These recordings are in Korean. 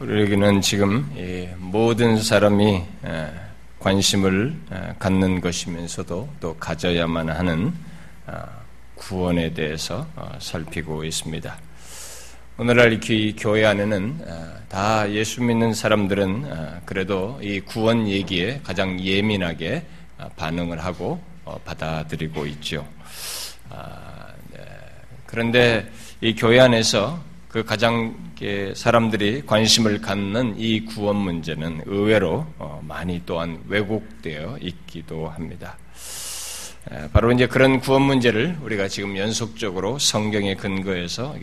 우리에게는 지금 모든 사람이 관심을 갖는 것이면서도 또 가져야만 하는 아, 구원에 대해서 어, 살피고 있습니다. 오늘날 이 교회 안에는 아, 다 예수 믿는 사람들은 아, 그래도 이 구원 얘기에 가장 예민하게 반응을 하고 어, 받아들이고 있죠. 네. 그런데 이 교회 안에서 그 가장 사람들이 관심을 갖는 이 구원 문제는 의외로 어, 많이 또한 왜곡되어 있기도 합니다. 바로 이제 그런 구원 문제를 우리가 지금 연속적으로 성경의 근거에서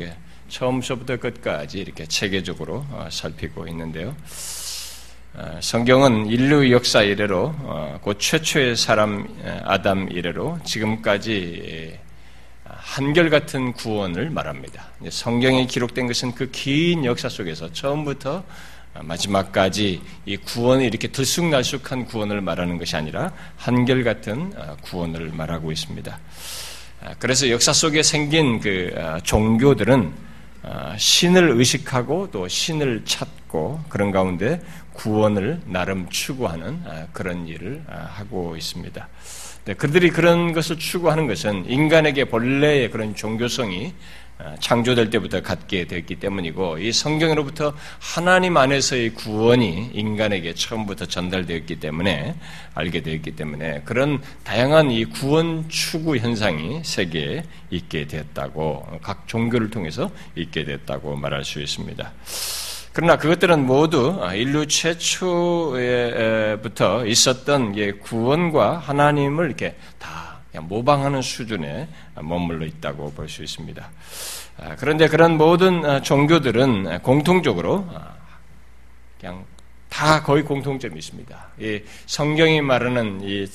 처음부터 끝까지 이렇게 체계적으로 어, 살피고 있는데요. 어, 성경은 인류 역사 이래로 곧 최초의 사람 아담 이래로 지금까지 한결같은 구원을 말합니다. 성경에 기록된 것은 그 긴 역사 속에서 처음부터 마지막까지 이 구원이 이렇게 들쑥날쑥한 구원을 말하는 것이 아니라 한결같은 어, 구원을 말하고 있습니다. 아, 그래서 역사 속에 생긴 그 어, 종교들은 어, 신을 의식하고 또 신을 찾고 그런 가운데 구원을 나름 추구하는 그런 일을 하고 있습니다. 네, 그들이 그런 것을 추구하는 것은 인간에게 본래의 그런 종교성이 어, 창조될 때부터 갖게 되었기 때문이고 이 성경으로부터 하나님 안에서의 구원이 인간에게 처음부터 전달되었기 때문에 알게 되었기 때문에 그런 다양한 이 구원 추구 현상이 세계에 있게 되었다고 각 종교를 통해서 있게 됐다고 말할 수 있습니다. 그러나 그것들은 모두 인류 최초부터 있었던 구원과 하나님을 이렇게 다 모방하는 수준에 머물러 있다고 볼 수 있습니다. 아, 그런데 그런 모든 어, 종교들은 공통적으로 아, 그냥 다 거의 공통점이 있습니다. 성경이 말하는 이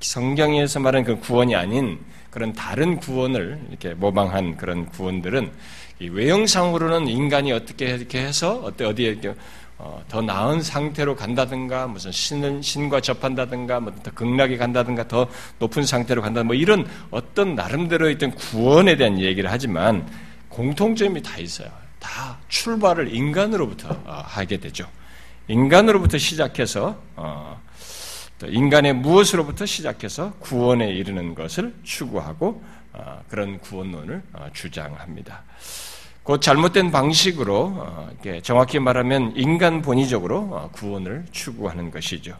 성경에서 말하는 그 구원이 아닌 그런 다른 구원을 이렇게 모방한 그런 구원들은 외형상으로는 인간이 어떻게 이렇게 해서 어때 어디에 어, 더 나은 상태로 간다든가 무슨 신은 신과 접한다든가 뭐 더 극락에 간다든가 더 높은 상태로 간다 뭐 이런 어떤 나름대로 있던 구원에 대한 얘기를 하지만 공통점이 다 있어요. 다 출발을 인간으로부터 어, 하게 되죠. 인간으로부터 시작해서 어, 인간의 무엇으로부터 시작해서 구원에 이르는 것을 추구하고 어, 그런 구원론을 어, 주장합니다. 곧 잘못된 방식으로 어, 정확히 말하면 인간 본의적으로 어, 구원을 추구하는 것이죠.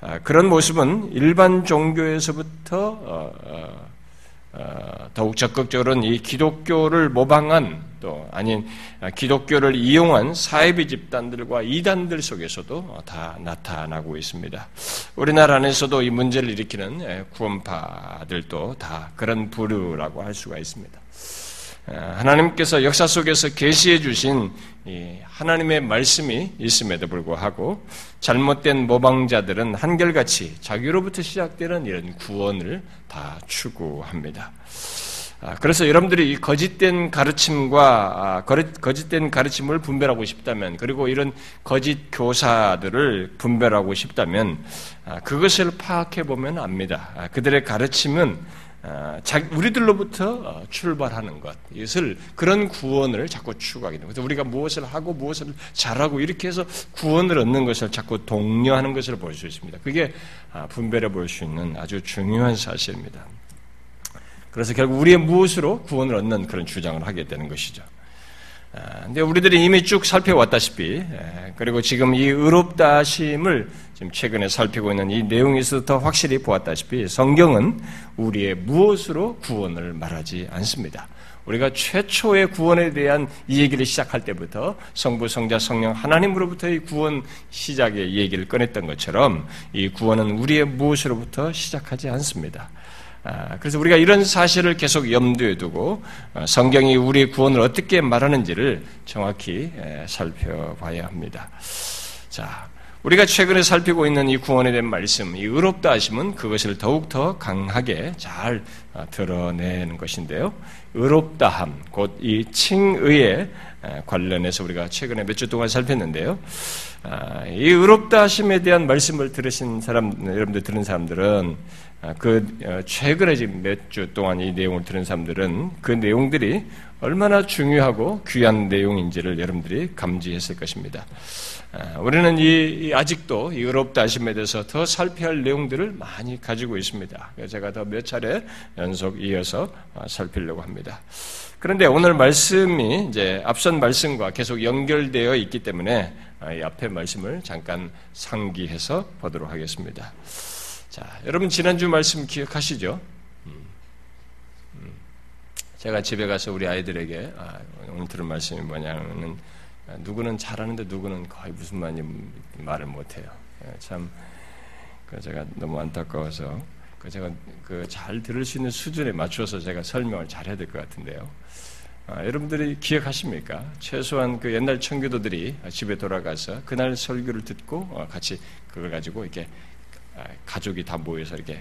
아, 그런 모습은 일반 종교에서부터 어, 더욱 적극적으로는 이 기독교를 모방한 또 아닌 아, 기독교를 이용한 사이비 집단들과 이단들 속에서도 다 나타나고 있습니다. 우리나라 안에서도 이 문제를 일으키는 예, 구원파들도 다 그런 부류라고 할 수가 있습니다. 하나님께서 역사 속에서 계시해 주신 하나님의 말씀이 있음에도 불구하고 잘못된 모방자들은 한결같이 자기로부터 시작되는 이런 구원을 다 추구합니다. 아, 그래서 여러분들이 이 거짓된 가르침과 아, 거짓된 가르침을 분별하고 싶다면 그리고 이런 거짓 교사들을 분별하고 싶다면 아, 그것을 파악해 보면 압니다. 그들의 가르침은 어, 우리들로부터 어, 출발하는 것, 이것을 그런 구원을 자꾸 추구하게 됩니다. 우리가 무엇을 하고 무엇을 잘하고 이렇게 해서 구원을 얻는 것을 자꾸 독려하는 것을 볼 수 있습니다. 그게 아, 분별해 볼 수 있는 아주 중요한 사실입니다. 그래서 결국 우리의 무엇으로 구원을 얻는 그런 주장을 하게 되는 것이죠. 아, 근데 우리들이 이미 쭉 살펴왔다시피, 그리고 지금 이 의롭다 하심을 지금 최근에 살피고 있는 이 내용에서 더 확실히 보았다시피 성경은 우리의 무엇으로 구원을 말하지 않습니다. 우리가 최초의 구원에 대한 이 얘기를 시작할 때부터 성부, 성자, 성령 하나님으로부터의 구원 시작의 얘기를 꺼냈던 것처럼 이 구원은 우리의 무엇으로부터 시작하지 않습니다. 아, 그래서 우리가 이런 사실을 계속 염두에 두고 어, 성경이 우리의 구원을 어떻게 말하는지를 정확히 살펴봐야 합니다. 자, 우리가 최근에 살피고 있는 이 구원에 대한 말씀, 이 의롭다 하심은 그것을 더욱더 강하게 잘 어, 드러내는 것인데요. 의롭다함, 곧 이 칭의에 관련해서 우리가 최근에 몇 주 동안 살폈는데요. 아, 이 의롭다 하심에 대한 말씀을 들으신 사람, 여러분들 들은 사람들은 아, 그 어, 최근에 지금 몇 주 동안 이 내용을 들은 사람들은 그 내용들이 얼마나 중요하고 귀한 내용인지를 여러분들이 감지했을 것입니다. 아, 우리는 이, 아직도 이 의롭다 하심에 대해서 더 살펴야 할 내용들을 많이 가지고 있습니다. 제가 더 몇 차례 연속 이어서 아, 살피려고 합니다. 그런데 오늘 말씀이 이제 앞선 말씀과 계속 연결되어 있기 때문에 이 앞에 말씀을 잠깐 상기해서 보도록 하겠습니다. 자, 여러분 지난주 말씀 기억하시죠? 음, 음. 제가 집에 가서 우리 아이들에게 아, 오늘 들은 말씀이 뭐냐면은 아, 누구는 잘하는데 누구는 거의 무슨 말인지 말을 못해요. 예, 참, 그 제가 너무 안타까워서 그 제가 그 잘 들을 수 있는 수준에 맞춰서 제가 설명을 잘 해야 될 것 같은데요. 아, 여러분들이 기억하십니까? 최소한 그 옛날 청교도들이 집에 돌아가서 그날 설교를 듣고 어, 같이 그걸 가지고 이렇게 아, 가족이 다 모여서 이렇게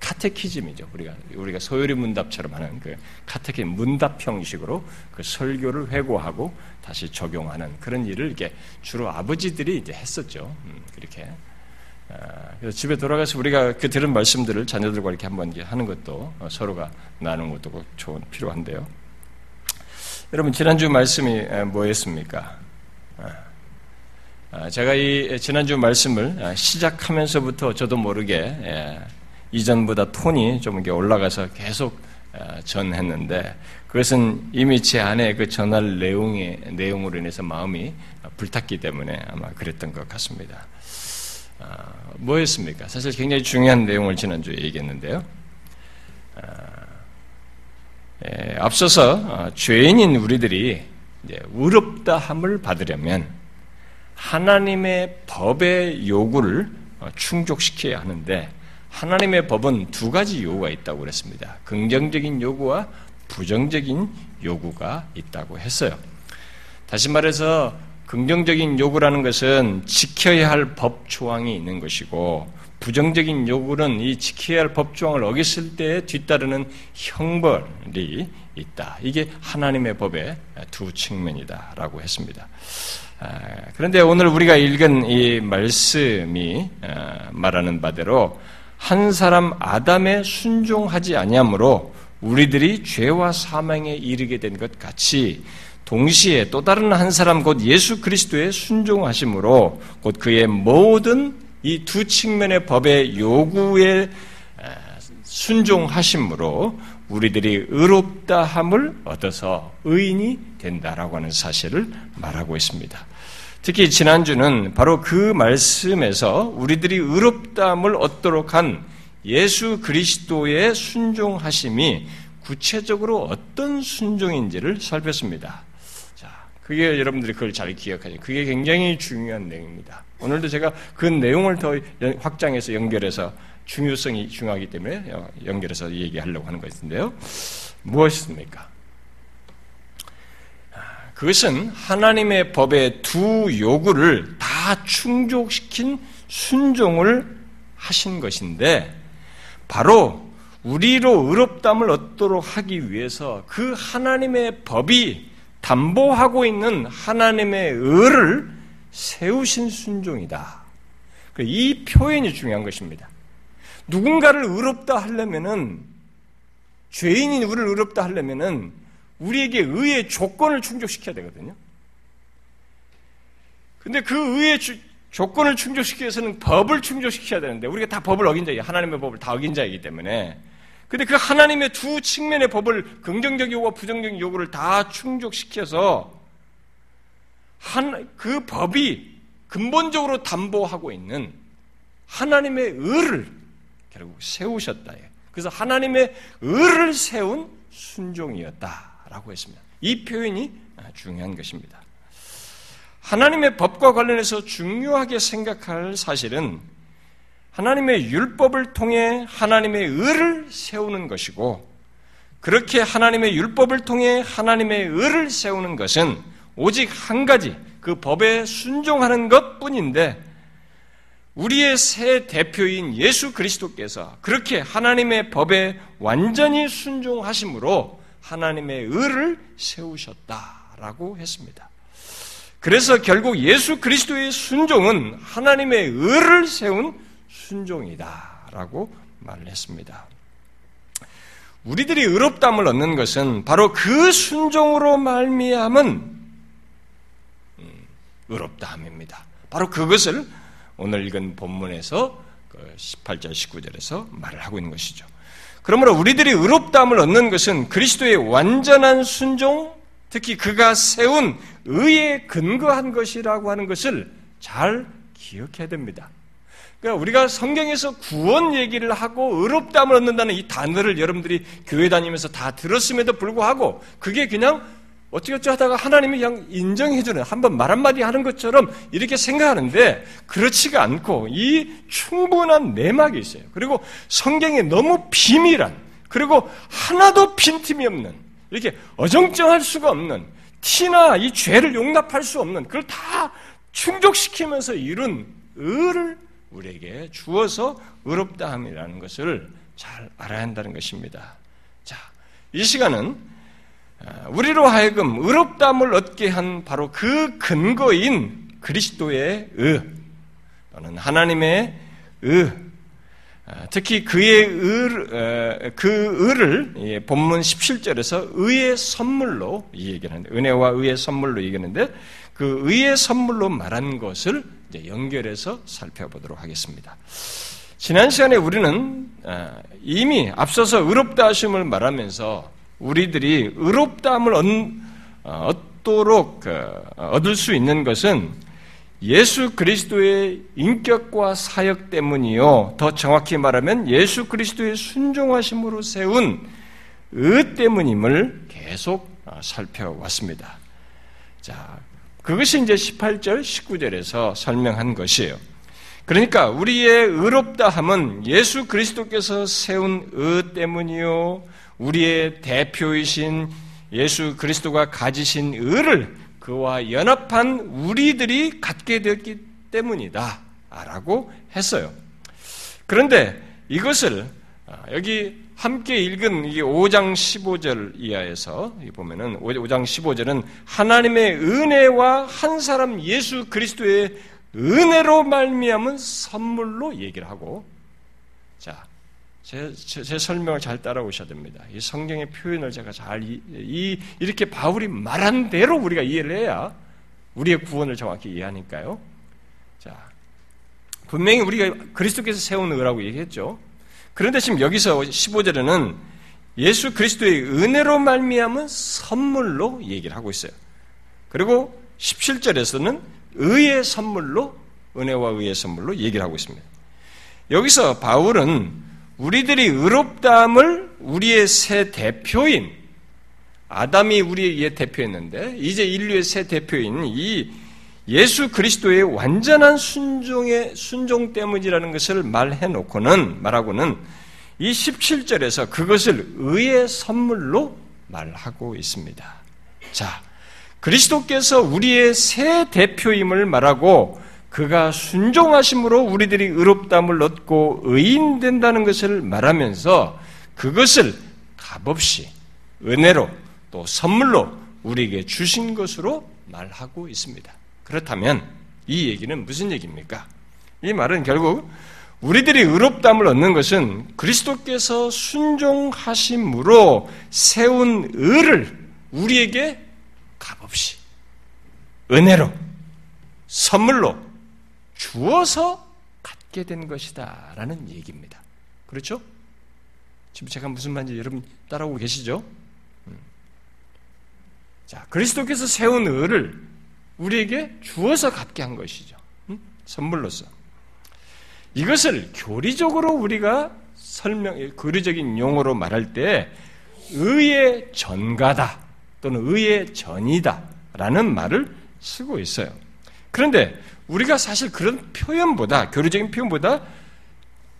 카테키즘이죠. 우리가 우리가 소요리 문답처럼 하는 그 카테키 문답 형식으로 그 설교를 회고하고 다시 적용하는 그런 일을 이렇게 주로 아버지들이 이제 했었죠. 음, 그렇게. 아, 그래서 집에 돌아가서 우리가 그 들은 말씀들을 자녀들과 이렇게 한번 하는 것도 어, 서로가 나누는 것도 꼭 좋은 필요한데요. 여러분 지난주 말씀이 뭐였습니까? 아, 제가 이 지난주 말씀을 아, 시작하면서부터 저도 모르게 예, 이전보다 톤이 좀 이렇게 올라가서 계속 아, 전했는데 그것은 이미 제 안에 그 전할 내용의 내용으로 인해서 마음이 불탔기 때문에 아마 그랬던 것 같습니다. 뭐였습니까? 사실 굉장히 중요한 내용을 지난주에 얘기했는데요. 예, 앞서서 죄인인 우리들이 의롭다함을 받으려면 하나님의 법의 요구를 어, 충족시켜야 하는데 하나님의 법은 두 가지 요구가 있다고 그랬습니다. 긍정적인 요구와 부정적인 요구가 있다고 했어요. 다시 말해서 긍정적인 요구라는 것은 지켜야 할 법 조항이 있는 것이고 부정적인 요구는 이 지켜야 할 법 조항을 어겼을 때 뒤따르는 형벌이 있다. 이게 하나님의 법의 두 측면이다라고 했습니다. 아, 그런데 오늘 우리가 읽은 이 말씀이 아, 말하는 바대로 한 사람 아담에 순종하지 아니하므로 우리들이 죄와 사망에 이르게 된 것 같이 동시에 또 다른 한 사람 곧 예수 그리스도의 순종하심으로 곧 그의 모든 이 두 측면의 법의 요구에 아, 순종하심으로 우리들이 의롭다함을 얻어서 의인이 된다라고 하는 사실을 말하고 있습니다. 특히 지난주는 바로 그 말씀에서 우리들이 의롭다함을 얻도록 한 예수 그리스도의 순종하심이 구체적으로 어떤 순종인지를 살폈습니다. 자, 그게 여러분들이 그걸 잘 기억하죠. 그게 굉장히 중요한 내용입니다. 오늘도 제가 그 내용을 더 확장해서 연결해서 중요성이 중요하기 때문에 연결해서 얘기하려고 하는 것인데요. 무엇입니까? 그것은 하나님의 법의 두 요구를 다 충족시킨 순종을 하신 것인데 바로 우리로 의롭담을 얻도록 하기 위해서 그 하나님의 법이 담보하고 있는 하나님의 의를 세우신 순종이다. 이 표현이 중요한 것입니다. 누군가를 의롭다 하려면은 죄인이 우리를 의롭다 하려면은 우리에게 의의 조건을 충족시켜야 되거든요. 근데 그 의의 주, 조건을 충족시키기 위해서는 법을 충족시켜야 되는데 우리가 다 법을 어긴 자이에요. 하나님의 법을 다 어긴 자이기 때문에. 근데 그 하나님의 두 측면의 법을 긍정적 요구와 부정적 요구를 다 충족시켜서 한, 그 법이 근본적으로 담보하고 있는 하나님의 의를 결국 세우셨다. 그래서 하나님의 의를 세운 순종이었다라고 했습니다. 이 표현이 중요한 것입니다. 하나님의 법과 관련해서 중요하게 생각할 사실은 하나님의 율법을 통해 하나님의 의를 세우는 것이고 그렇게 하나님의 율법을 통해 하나님의 의를 세우는 것은 오직 한 가지 그 법에 순종하는 것 뿐인데 우리의 새 대표인 예수 그리스도께서 그렇게 하나님의 법에 완전히 순종하심으로 하나님의 의를 세우셨다라고 했습니다. 그래서 결국 예수 그리스도의 순종은 하나님의 의를 세운 순종이다라고 말을 했습니다. 우리들이 의롭담을 얻는 것은 바로 그 순종으로 말미암은 음, 의롭다함입니다. 바로 그것을 오늘 읽은 본문에서 18절 그 19절에서 말을 하고 있는 것이죠. 그러므로 우리들이 의롭다함을 얻는 것은 그리스도의 완전한 순종, 특히 그가 세운 의에 근거한 것이라고 하는 것을 잘 기억해야 됩니다. 그러니까 우리가 성경에서 구원 얘기를 하고 의롭다함을 얻는다는 이 단어를 여러분들이 교회 다니면서 다 들었음에도 불구하고 그게 그냥 어찌어찌 하다가 하나님이 그냥 인정해주는 한번 말 한마디 하는 것처럼 이렇게 생각하는데 그렇지가 않고 이 충분한 내막이 있어요. 그리고 성경에 너무 비밀한 그리고 하나도 빈틈이 없는 이렇게 어정쩡할 수가 없는 티나 이 죄를 용납할 수 없는 그걸 다 충족시키면서 이룬 의를 우리에게 주어서 의롭다함이라는 것을 잘 알아야 한다는 것입니다. 자, 이 시간은 아, 우리로 하여금 의롭다함을 얻게 한 바로 그 근거인 그리스도의 의 또는 하나님의 의 아, 특히 그의 의, 그 의를 본문 17절에서 의의 선물로 얘기하는데 은혜와 의의 선물로 얘기하는데 그 의의 선물로 말한 것을 연결해서 살펴보도록 하겠습니다. 지난 시간에 우리는 아, 이미 앞서서 의롭다 하심을 말하면서 우리들이 의롭다함을 어, 얻도록 그, 얻을 수 있는 것은 예수 그리스도의 인격과 사역 때문이요. 더 정확히 말하면 예수 그리스도의 순종하심으로 세운 의 때문임을 계속 어, 살펴왔습니다. 자, 그것이 이제 18절, 19절에서 설명한 것이에요. 그러니까 우리의 의롭다함은 예수 그리스도께서 세운 의 때문이요. 우리의 대표이신 예수 그리스도가 가지신 의를 그와 연합한 우리들이 갖게 되었기 때문이다. 라고 했어요. 그런데 이것을 아, 여기 함께 읽은 5장 15절 이하에서 보면은 5장 15절은 하나님의 은혜와 한 사람 예수 그리스도의 은혜로 말미암은 선물로 얘기를 하고 자 제, 제, 제, 설명을 잘 따라오셔야 됩니다. 이 성경의 표현을 제가 잘, 이, 이, 이렇게 바울이 말한 대로 우리가 이해를 해야 우리의 구원을 정확히 이해하니까요. 자, 분명히 우리가 그리스도께서 세운 의라고 얘기했죠. 그런데 지금 여기서 15절에는 예수 그리스도의 은혜로 말미암은 선물로 얘기를 하고 있어요. 그리고 17절에서는 의의 선물로, 은혜와 의의 선물로 얘기를 하고 있습니다. 여기서 바울은 우리들이 의롭다함을 우리의 새 대표인 아담이 우리의 대표였는데 이제 인류의 새 대표인 이 예수 그리스도의 완전한 순종의 순종 때문이라는 것을 말해 놓고는 말하고는 이 17절에서 그것을 의의 선물로 말하고 있습니다. 자, 그리스도께서 우리의 새 대표임을 말하고 그가 순종하심으로 우리들이 의롭담을 얻고 의인 된다는 것을 말하면서 그것을 값없이 은혜로 또 선물로 우리에게 주신 것으로 말하고 있습니다. 그렇다면 이 얘기는 무슨 얘기입니까? 이 말은 결국 우리들이 의롭담을 얻는 것은 그리스도께서 순종하심으로 세운 의를 우리에게 값없이 은혜로 선물로 주어서 갖게 된 것이다. 라는 얘기입니다. 그렇죠? 지금 제가 무슨 말인지 여러분 따라오고 계시죠? 음. 자, 그리스도께서 세운 의를 우리에게 주어서 갖게 한 것이죠. 음? 선물로서. 이것을 교리적으로 우리가 설명, 교리적인 용어로 말할 때 의의 전가다 또는 의의 전이다 라는 말을 쓰고 있어요. 그런데 우리가 사실 그런 표현보다, 교류적인 표현보다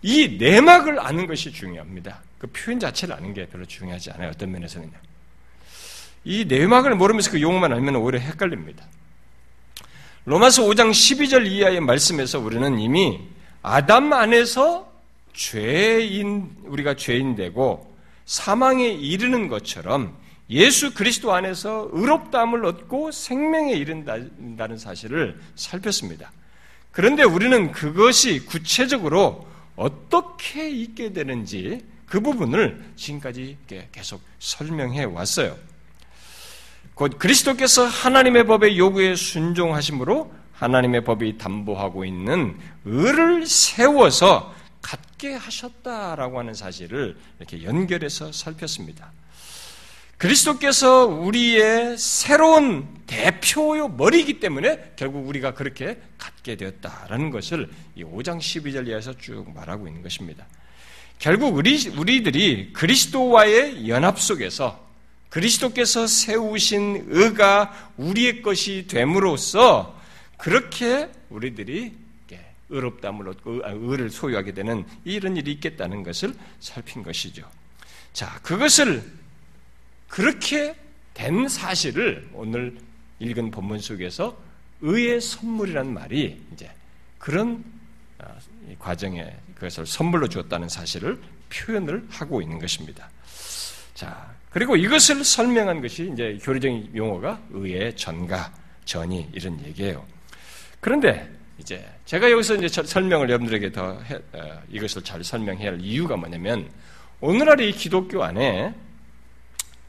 이 내막을 아는 것이 중요합니다. 그 표현 자체를 아는 게 별로 중요하지 않아요. 어떤 면에서는요. 이 내막을 모르면서 그 용어만 알면 오히려 헷갈립니다. 로마서 5장 12절 이하의 말씀에서 우리는 이미 아담 안에서 죄인, 우리가 죄인 되고 사망에 이르는 것처럼 예수 그리스도 안에서 의롭다함을 얻고 생명에 이른다는 사실을 살폈습니다. 그런데 우리는 그것이 구체적으로 어떻게 있게 되는지 그 부분을 지금까지 계속 설명해 왔어요. 곧 그리스도께서 하나님의 법의 요구에 순종하심으로 하나님의 법이 담보하고 있는 의를 세워서 갖게 하셨다라고 하는 사실을 이렇게 연결해서 살폈습니다. 그리스도께서 우리의 새로운 대표요 머리이기 때문에 결국 우리가 그렇게 갖게 되었다라는 것을 이 5장 12절 이하에서 쭉 말하고 있는 것입니다. 결국 우리, 우리들이 그리스도와의 연합 속에서 그리스도께서 세우신 의가 우리의 것이 됨으로써 그렇게 우리들이 의롭다함을 얻고 아, 의를 소유하게 되는 이런 일이 있겠다는 것을 살핀 것이죠. 자, 그것을 그렇게 된 사실을 오늘 읽은 본문 속에서 의의 선물이라는 말이 이제 그런 아, 과정에 그것을 선물로 주었다는 사실을 표현을 하고 있는 것입니다. 자, 그리고 이것을 설명한 것이 이제 교리적인 용어가 의의 전가, 전이 이런 얘기예요. 그런데 이제 제가 여기서 이제 설명을 여러분들에게 더 해, 어, 이것을 잘 설명해야 할 이유가 뭐냐면 오늘날 이 기독교 안에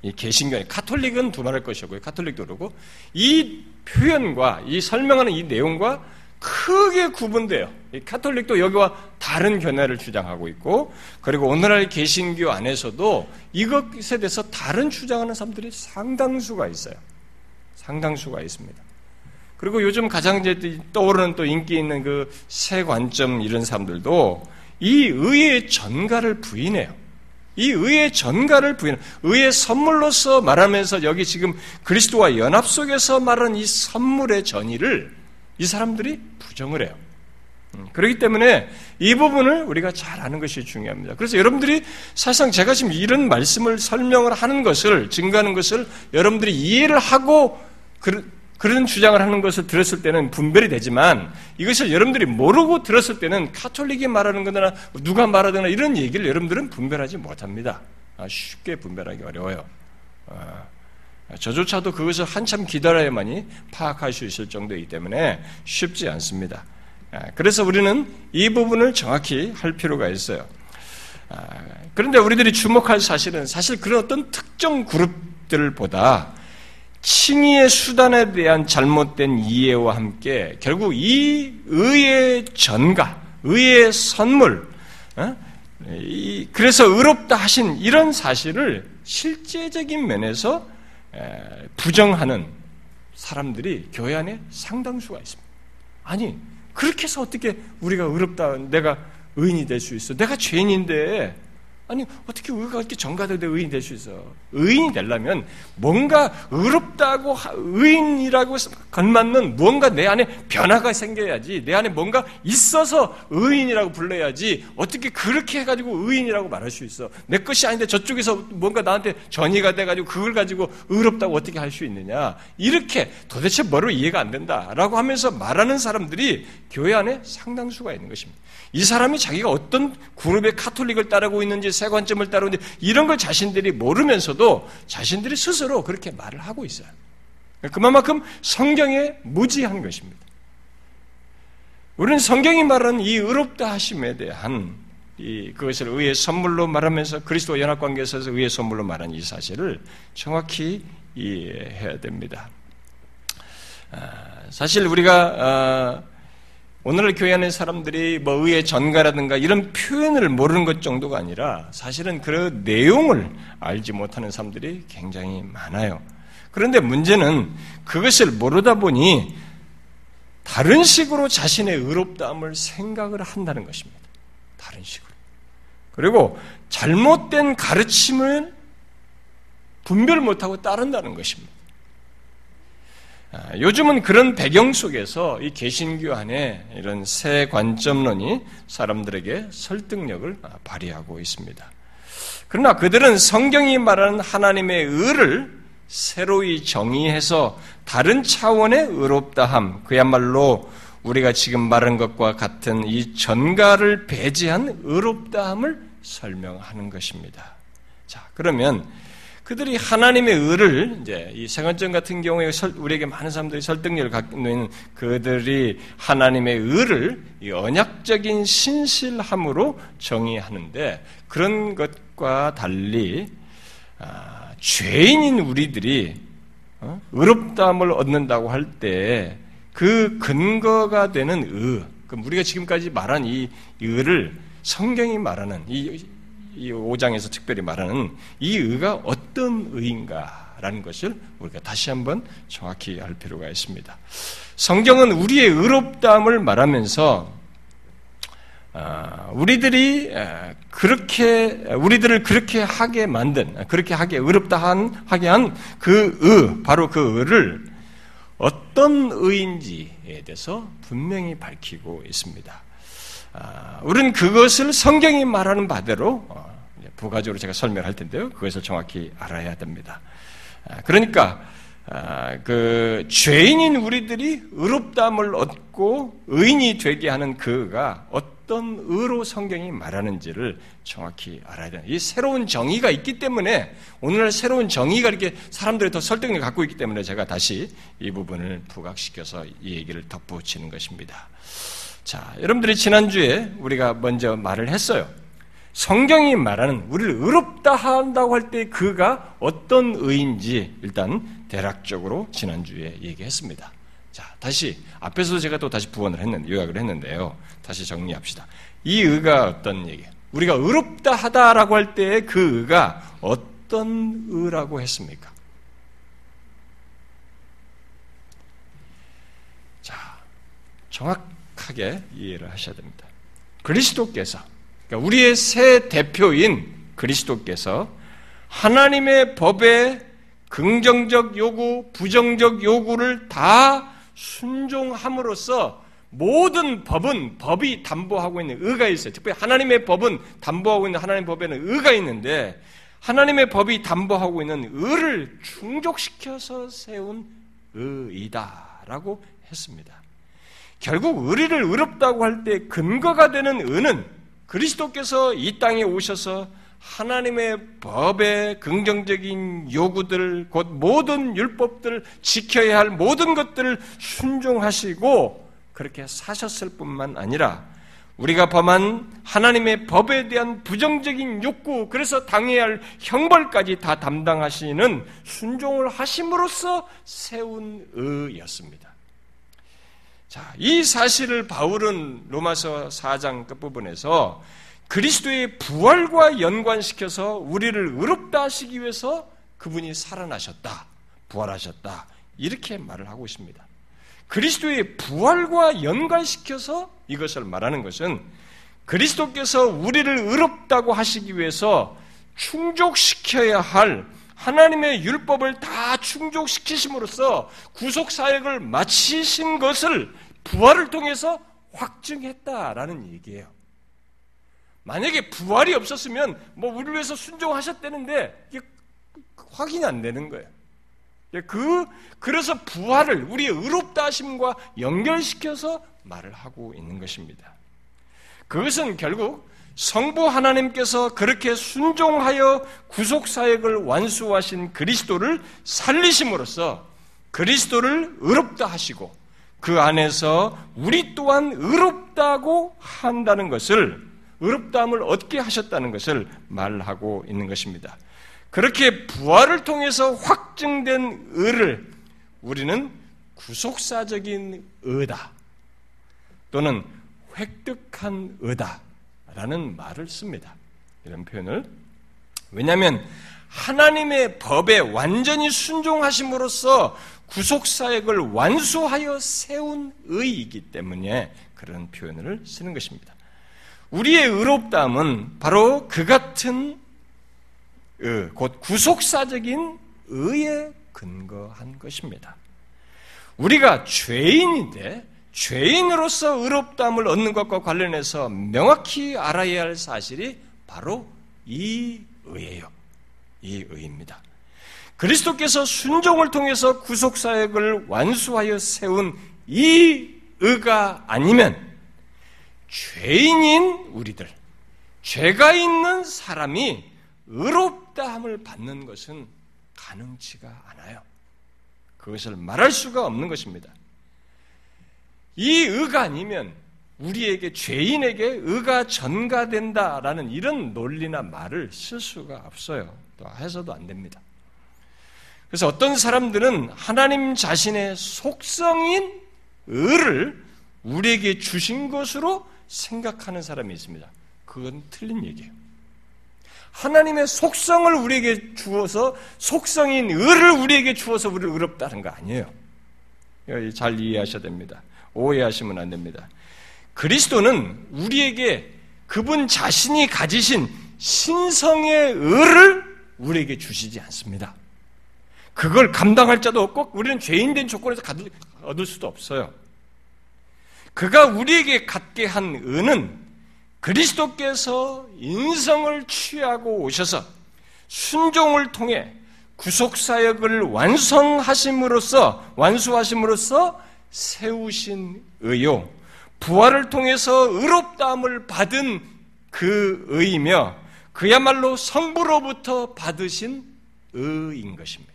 이 개신교 안 카톨릭은 두말할 것이고요. 카톨릭도 그러고 이 표현과 이 설명하는 이 내용과 크게 구분돼요. 이 카톨릭도 여기와 다른 견해를 주장하고 있고, 그리고 오늘날 개신교 안에서도 이것에 대해서 다른 주장하는 사람들이 상당수가 있어요. 상당수가 있습니다. 그리고 요즘 가장 떠오르는 또 인기 있는 그 새 관점 이런 사람들도 이 의의 전가를 부인해요. 이 의의 전가를 부인, 의의 선물로서 말하면서 여기 지금 그리스도와 연합 속에서 말하는 이 선물의 전의를 이 사람들이 부정을 해요. 음, 그렇기 때문에 이 부분을 우리가 잘 아는 것이 중요합니다. 그래서 여러분들이 사실상 제가 지금 이런 말씀을 설명을 하는 것을, 증거하는 것을 여러분들이 이해를 하고 그런 주장을 하는 것을 들었을 때는 분별이 되지만 이것을 여러분들이 모르고 들었을 때는 카톨릭이 말하는 거나 누가 말하거나 이런 얘기를 여러분들은 분별하지 못합니다. 아, 쉽게 분별하기 어려워요. 아, 저조차도 그것을 한참 기다려야만이 파악할 수 있을 정도이기 때문에 쉽지 않습니다. 아, 그래서 우리는 이 부분을 정확히 할 필요가 있어요. 그런데 우리들이 주목할 사실은 사실 그런 어떤 특정 그룹들보다 칭의의 수단에 대한 잘못된 이해와 함께 결국 이 의의 전가, 의의 선물, 어? 그래서 의롭다 하신 이런 사실을 실제적인 면에서 부정하는 사람들이 교회 안에 상당수가 있습니다. 아니, 그렇게 해서 어떻게 우리가 의롭다, 내가 의인이 될 수 있어? 내가 죄인인데, 아니 어떻게 의가 이렇게 정가되되 의인이 될수 있어? 의인이 되려면 뭔가 의롭다고 의인이라고 걸맞는 무언가 내 안에 변화가 생겨야지 내 안에 뭔가 있어서 의인이라고 불러야지 어떻게 그렇게 해가지고 의인이라고 말할 수 있어? 내 것이 아닌데 저쪽에서 뭔가 나한테 전이가 돼가지고 그걸 가지고 의롭다고 어떻게 할 수 있느냐? 이렇게 도대체 뭐로 이해가 안 된다라고 하면서 말하는 사람들이 교회 안에 상당수가 있는 것입니다. 이 사람이 자기가 어떤 그룹의 카톨릭을 따르고 있는지 세 관점을 따르고 있는지 이런 걸 자신들이 모르면서도 자신들이 스스로 그렇게 말을 하고 있어요. 그만큼 성경에 무지한 것입니다. 우리는 성경이 말하는 이 의롭다 하심에 대한 이 그것을 의의 선물로 말하면서 그리스도 연합 관계에서 의의 선물로 말하는 이 사실을 정확히 이해해야 됩니다. 아, 사실 우리가 아, 오늘 교회 안에 사람들이 뭐 의의 전가라든가 이런 표현을 모르는 것 정도가 아니라 사실은 그 내용을 알지 못하는 사람들이 굉장히 많아요. 그런데 문제는 그것을 모르다 보니 다른 식으로 자신의 의롭다함을 생각을 한다는 것입니다. 다른 식으로. 그리고 잘못된 가르침을 분별 못하고 따른다는 것입니다. 아, 요즘은 그런 배경 속에서 이 개신교 안에 이런 새 관점론이 사람들에게 설득력을 아, 발휘하고 있습니다. 그러나 그들은 성경이 말하는 하나님의 의를 새로이 정의해서 다른 차원의 의롭다함, 그야말로 우리가 지금 말한 것과 같은 이 전가를 배제한 의롭다함을 설명하는 것입니다. 자, 그러면 그들이 하나님의 의를 이제 이 세관점 같은 경우에 우리에게 많은 사람들이 설득력을 갖고 있는 그들이 하나님의 의를 언약적인 신실함으로 정의하는데 그런 것과 달리 아, 죄인인 우리들이 어? 의롭다함을 얻는다고 할 때 그 근거가 되는 의, 그럼 우리가 지금까지 말한 이 의를 성경이 말하는 이, 이 5장에서 특별히 말하는 이 의가 어떤 의인가라는 것을 우리가 다시 한번 정확히 알 필요가 있습니다. 성경은 우리의 의롭다함을 말하면서 아, 우리들이 그렇게 우리들을 그렇게 하게 만든 그렇게 하게 의롭다 한 하게 한 그 의, 바로 그 의를 어떤 의인지에 대해서 분명히 밝히고 있습니다. 아, 우리는 그것을 성경이 말하는 바대로 어, 부가적으로 제가 설명할 텐데요. 그것을 정확히 알아야 됩니다. 아, 그러니까 그 죄인인 우리들이 의롭다함을 얻고 의인이 되게 하는 그가 어떤 의로 성경이 말하는지를 정확히 알아야 돼요. 이 새로운 정의가 있기 때문에 오늘날 새로운 정의가 이렇게 사람들이 더 설득력을 갖고 있기 때문에 제가 다시 이 부분을 부각시켜서 이 얘기를 덧붙이는 것입니다. 자, 여러분들이 지난주에 우리가 먼저 말을 했어요. 성경이 말하는 우리를 의롭다 한다고 할 때 그가 어떤 의인지 일단 대략적으로 지난주에 얘기했습니다. 자, 다시 앞에서도 제가 또 다시 부원을 했는데 요약을 했는데요. 다시 정리합시다. 이 의가 어떤 얘기? 우리가 의롭다 하다라고 할 때 그 의가 어떤 의라고 했습니까? 자, 정확 하게 이해를 하셔야 됩니다. 그리스도께서 그러니까 우리의 새 대표인 그리스도께서 하나님의 법에 긍정적 요구, 부정적 요구를 다 순종함으로써 모든 법은 법이 담보하고 있는 의가 있어요. 특별히 하나님의 법은 담보하고 있는 하나님의 법에는 의가 있는데 하나님의 법이 담보하고 있는 의를 충족시켜서 세운 의이다라고 했습니다. 결국 의리를 의롭다고 할 때 근거가 되는 의는 그리스도께서 이 땅에 오셔서 하나님의 법의 긍정적인 요구들, 곧 모든 율법들을 지켜야 할 모든 것들을 순종하시고 그렇게 사셨을 뿐만 아니라 우리가 범한 하나님의 법에 대한 부정적인 욕구, 그래서 당해야 할 형벌까지 다 담당하시는 순종을 하심으로써 세운 의였습니다. 자, 이 사실을 바울은 로마서 4장 끝부분에서 그리스도의 부활과 연관시켜서 우리를 의롭다 하시기 위해서 그분이 살아나셨다, 부활하셨다, 이렇게 말을 하고 있습니다. 그리스도의 부활과 연관시켜서 이것을 말하는 것은 그리스도께서 우리를 의롭다고 하시기 위해서 충족시켜야 할 하나님의 율법을 다 충족시키심으로써 구속 사역을 마치신 것을 부활을 통해서 확증했다라는 얘기예요. 만약에 부활이 없었으면 뭐 우리를 위해서 순종하셨다는데 이게 확인이 안 되는 거예요. 그 그래서 부활을 우리의 의롭다 하심과 연결시켜서 말을 하고 있는 것입니다. 그것은 결국 성부 하나님께서 그렇게 순종하여 구속 사역을 완수하신 그리스도를 살리심으로써 그리스도를 의롭다 하시고 그 안에서 우리 또한 의롭다고 한다는 것을 의롭다함을 얻게 하셨다는 것을 말하고 있는 것입니다. 그렇게 부활을 통해서 확증된 의를 우리는 구속사적인 의다 또는 획득한 의다 라는 말을 씁니다. 이런 표현을 왜냐하면 하나님의 법에 완전히 순종하심으로써 구속사역을 완수하여 세운 의이기 때문에 그런 표현을 쓰는 것입니다. 우리의 의롭다함은 바로 그 같은 의, 곧 구속사적인 의에 근거한 것입니다. 우리가 죄인인데 죄인으로서 의롭다함을 얻는 것과 관련해서 명확히 알아야 할 사실이 바로 이 의예요. 이 의입니다. 그리스도께서 순종을 통해서 구속 사역을 완수하여 세운 이 의가 아니면 죄인인 우리들, 죄가 있는 사람이 의롭다함을 받는 것은 가능치가 않아요. 그것을 말할 수가 없는 것입니다. 이 의가 아니면 우리에게 죄인에게 의가 전가된다라는 이런 논리나 말을 쓸 수가 없어요. 또 해서도 안 됩니다. 그래서 어떤 사람들은 하나님 자신의 속성인 의를 우리에게 주신 것으로 생각하는 사람이 있습니다. 그건 틀린 얘기예요. 하나님의 속성을 우리에게 주어서 속성인 의를 우리에게 주어서 우리를 의롭다는 거 아니에요. 잘 이해하셔야 됩니다. 오해하시면 안 됩니다. 그리스도는 우리에게 그분 자신이 가지신 신성의 의를 우리에게 주시지 않습니다. 그걸 감당할 자도 없고 우리는 죄인된 조건에서 얻을 수도 없어요. 그가 우리에게 갖게 한 은은 그리스도께서 인성을 취하고 오셔서 순종을 통해 구속사역을 완성하심으로써, 완수하심으로써 세우신 의요. 부활을 통해서 의롭다함을 받은 그 의이며 그야말로 성부로부터 받으신 의인 것입니다.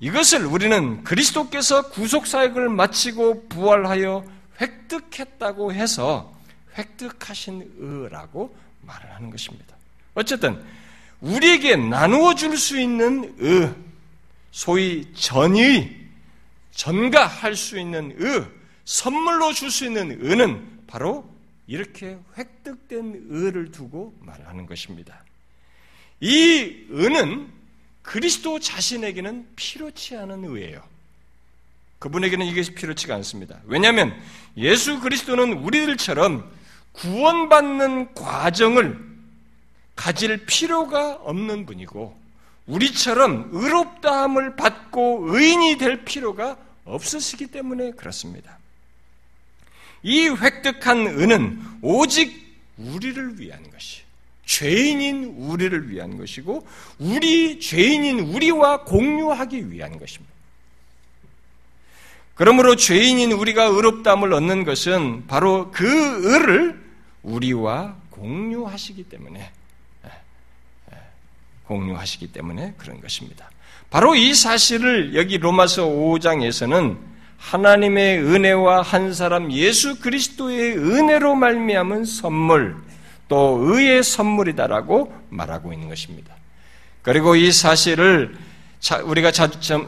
이것을 우리는 그리스도께서 구속사역을 마치고 부활하여 획득했다고 해서 획득하신 의라고 말을 하는 것입니다. 어쨌든 우리에게 나누어 줄 수 있는 의, 소위 전의, 전가할 수 있는 의, 선물로 줄 수 있는 의는 바로 이렇게 획득된 의를 두고 말하는 것입니다. 이 의는 그리스도 자신에게는 필요치 않은 의예요. 그분에게는 이것이 필요치가 않습니다. 왜냐하면 예수 그리스도는 우리들처럼 구원받는 과정을 가질 필요가 없는 분이고 우리처럼 의롭다함을 받고 의인이 될 필요가 없으시기 때문에 그렇습니다. 이 획득한 은은 오직 우리를 위한 것이 죄인인 우리를 위한 것이고 우리 죄인인 우리와 공유하기 위한 것입니다. 그러므로 죄인인 우리가 의롭다함을 얻는 것은 바로 그 의를 우리와 공유하시기 때문에 예, 예, 공유하시기 때문에 그런 것입니다. 바로 이 사실을 여기 로마서 5장에서는 하나님의 은혜와 한 사람 예수 그리스도의 은혜로 말미암은 선물 또 의의 선물이다라고 말하고 있는 것입니다. 그리고 이 사실을 우리가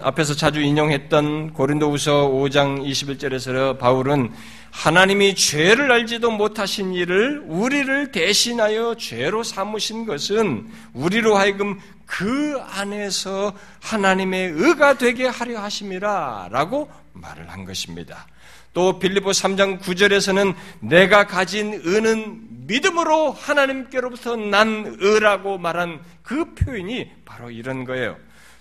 앞에서 자주 인용했던 고린도후서 5장 21절에서 바울은 하나님이 죄를 알지도 못하신 일을 우리를 대신하여 죄로 삼으신 것은 우리로 하여금 그 안에서 하나님의 의가 되게 하려 하심이라 라고 말을 한 것입니다. 또 빌리보 3장 9절에서는 내가 가진 의는 믿음으로 하나님께로부터 난 의라고 말한 그 표현이 바로 이런 거예요.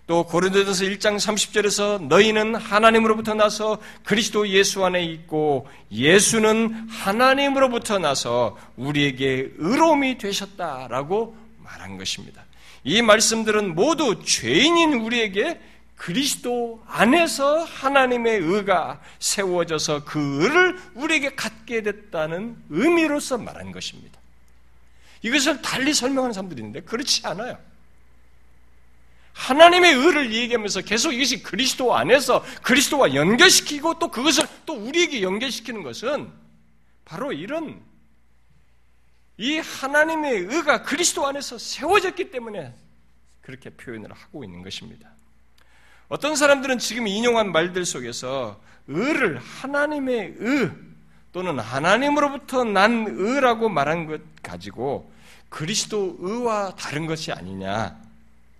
또 고린도전서 1장 30절에서 너희는 하나님으로부터 나서 그리스도 예수 안에 있고 예수는 하나님으로부터 나서 우리에게 의로움이 되셨다라고 말한 것입니다. 이 말씀들은 모두 죄인인 우리에게 그리스도 안에서 하나님의 의가 세워져서 그 의를 우리에게 갖게 됐다는 의미로서 말한 것입니다. 이것을 달리 설명하는 사람들이 있는데 그렇지 않아요. 하나님의 의를 얘기하면서 계속 이것이 그리스도 안에서 그리스도와 연결시키고 또 그것을 또 우리에게 연결시키는 것은 바로 이런 이 하나님의 의가 그리스도 안에서 세워졌기 때문에 그렇게 표현을 하고 있는 것입니다. 어떤 사람들은 지금 인용한 말들 속에서 의를 하나님의 의 또는 하나님으로부터 난 의라고 말한 것 가지고 그리스도 의와 다른 것이 아니냐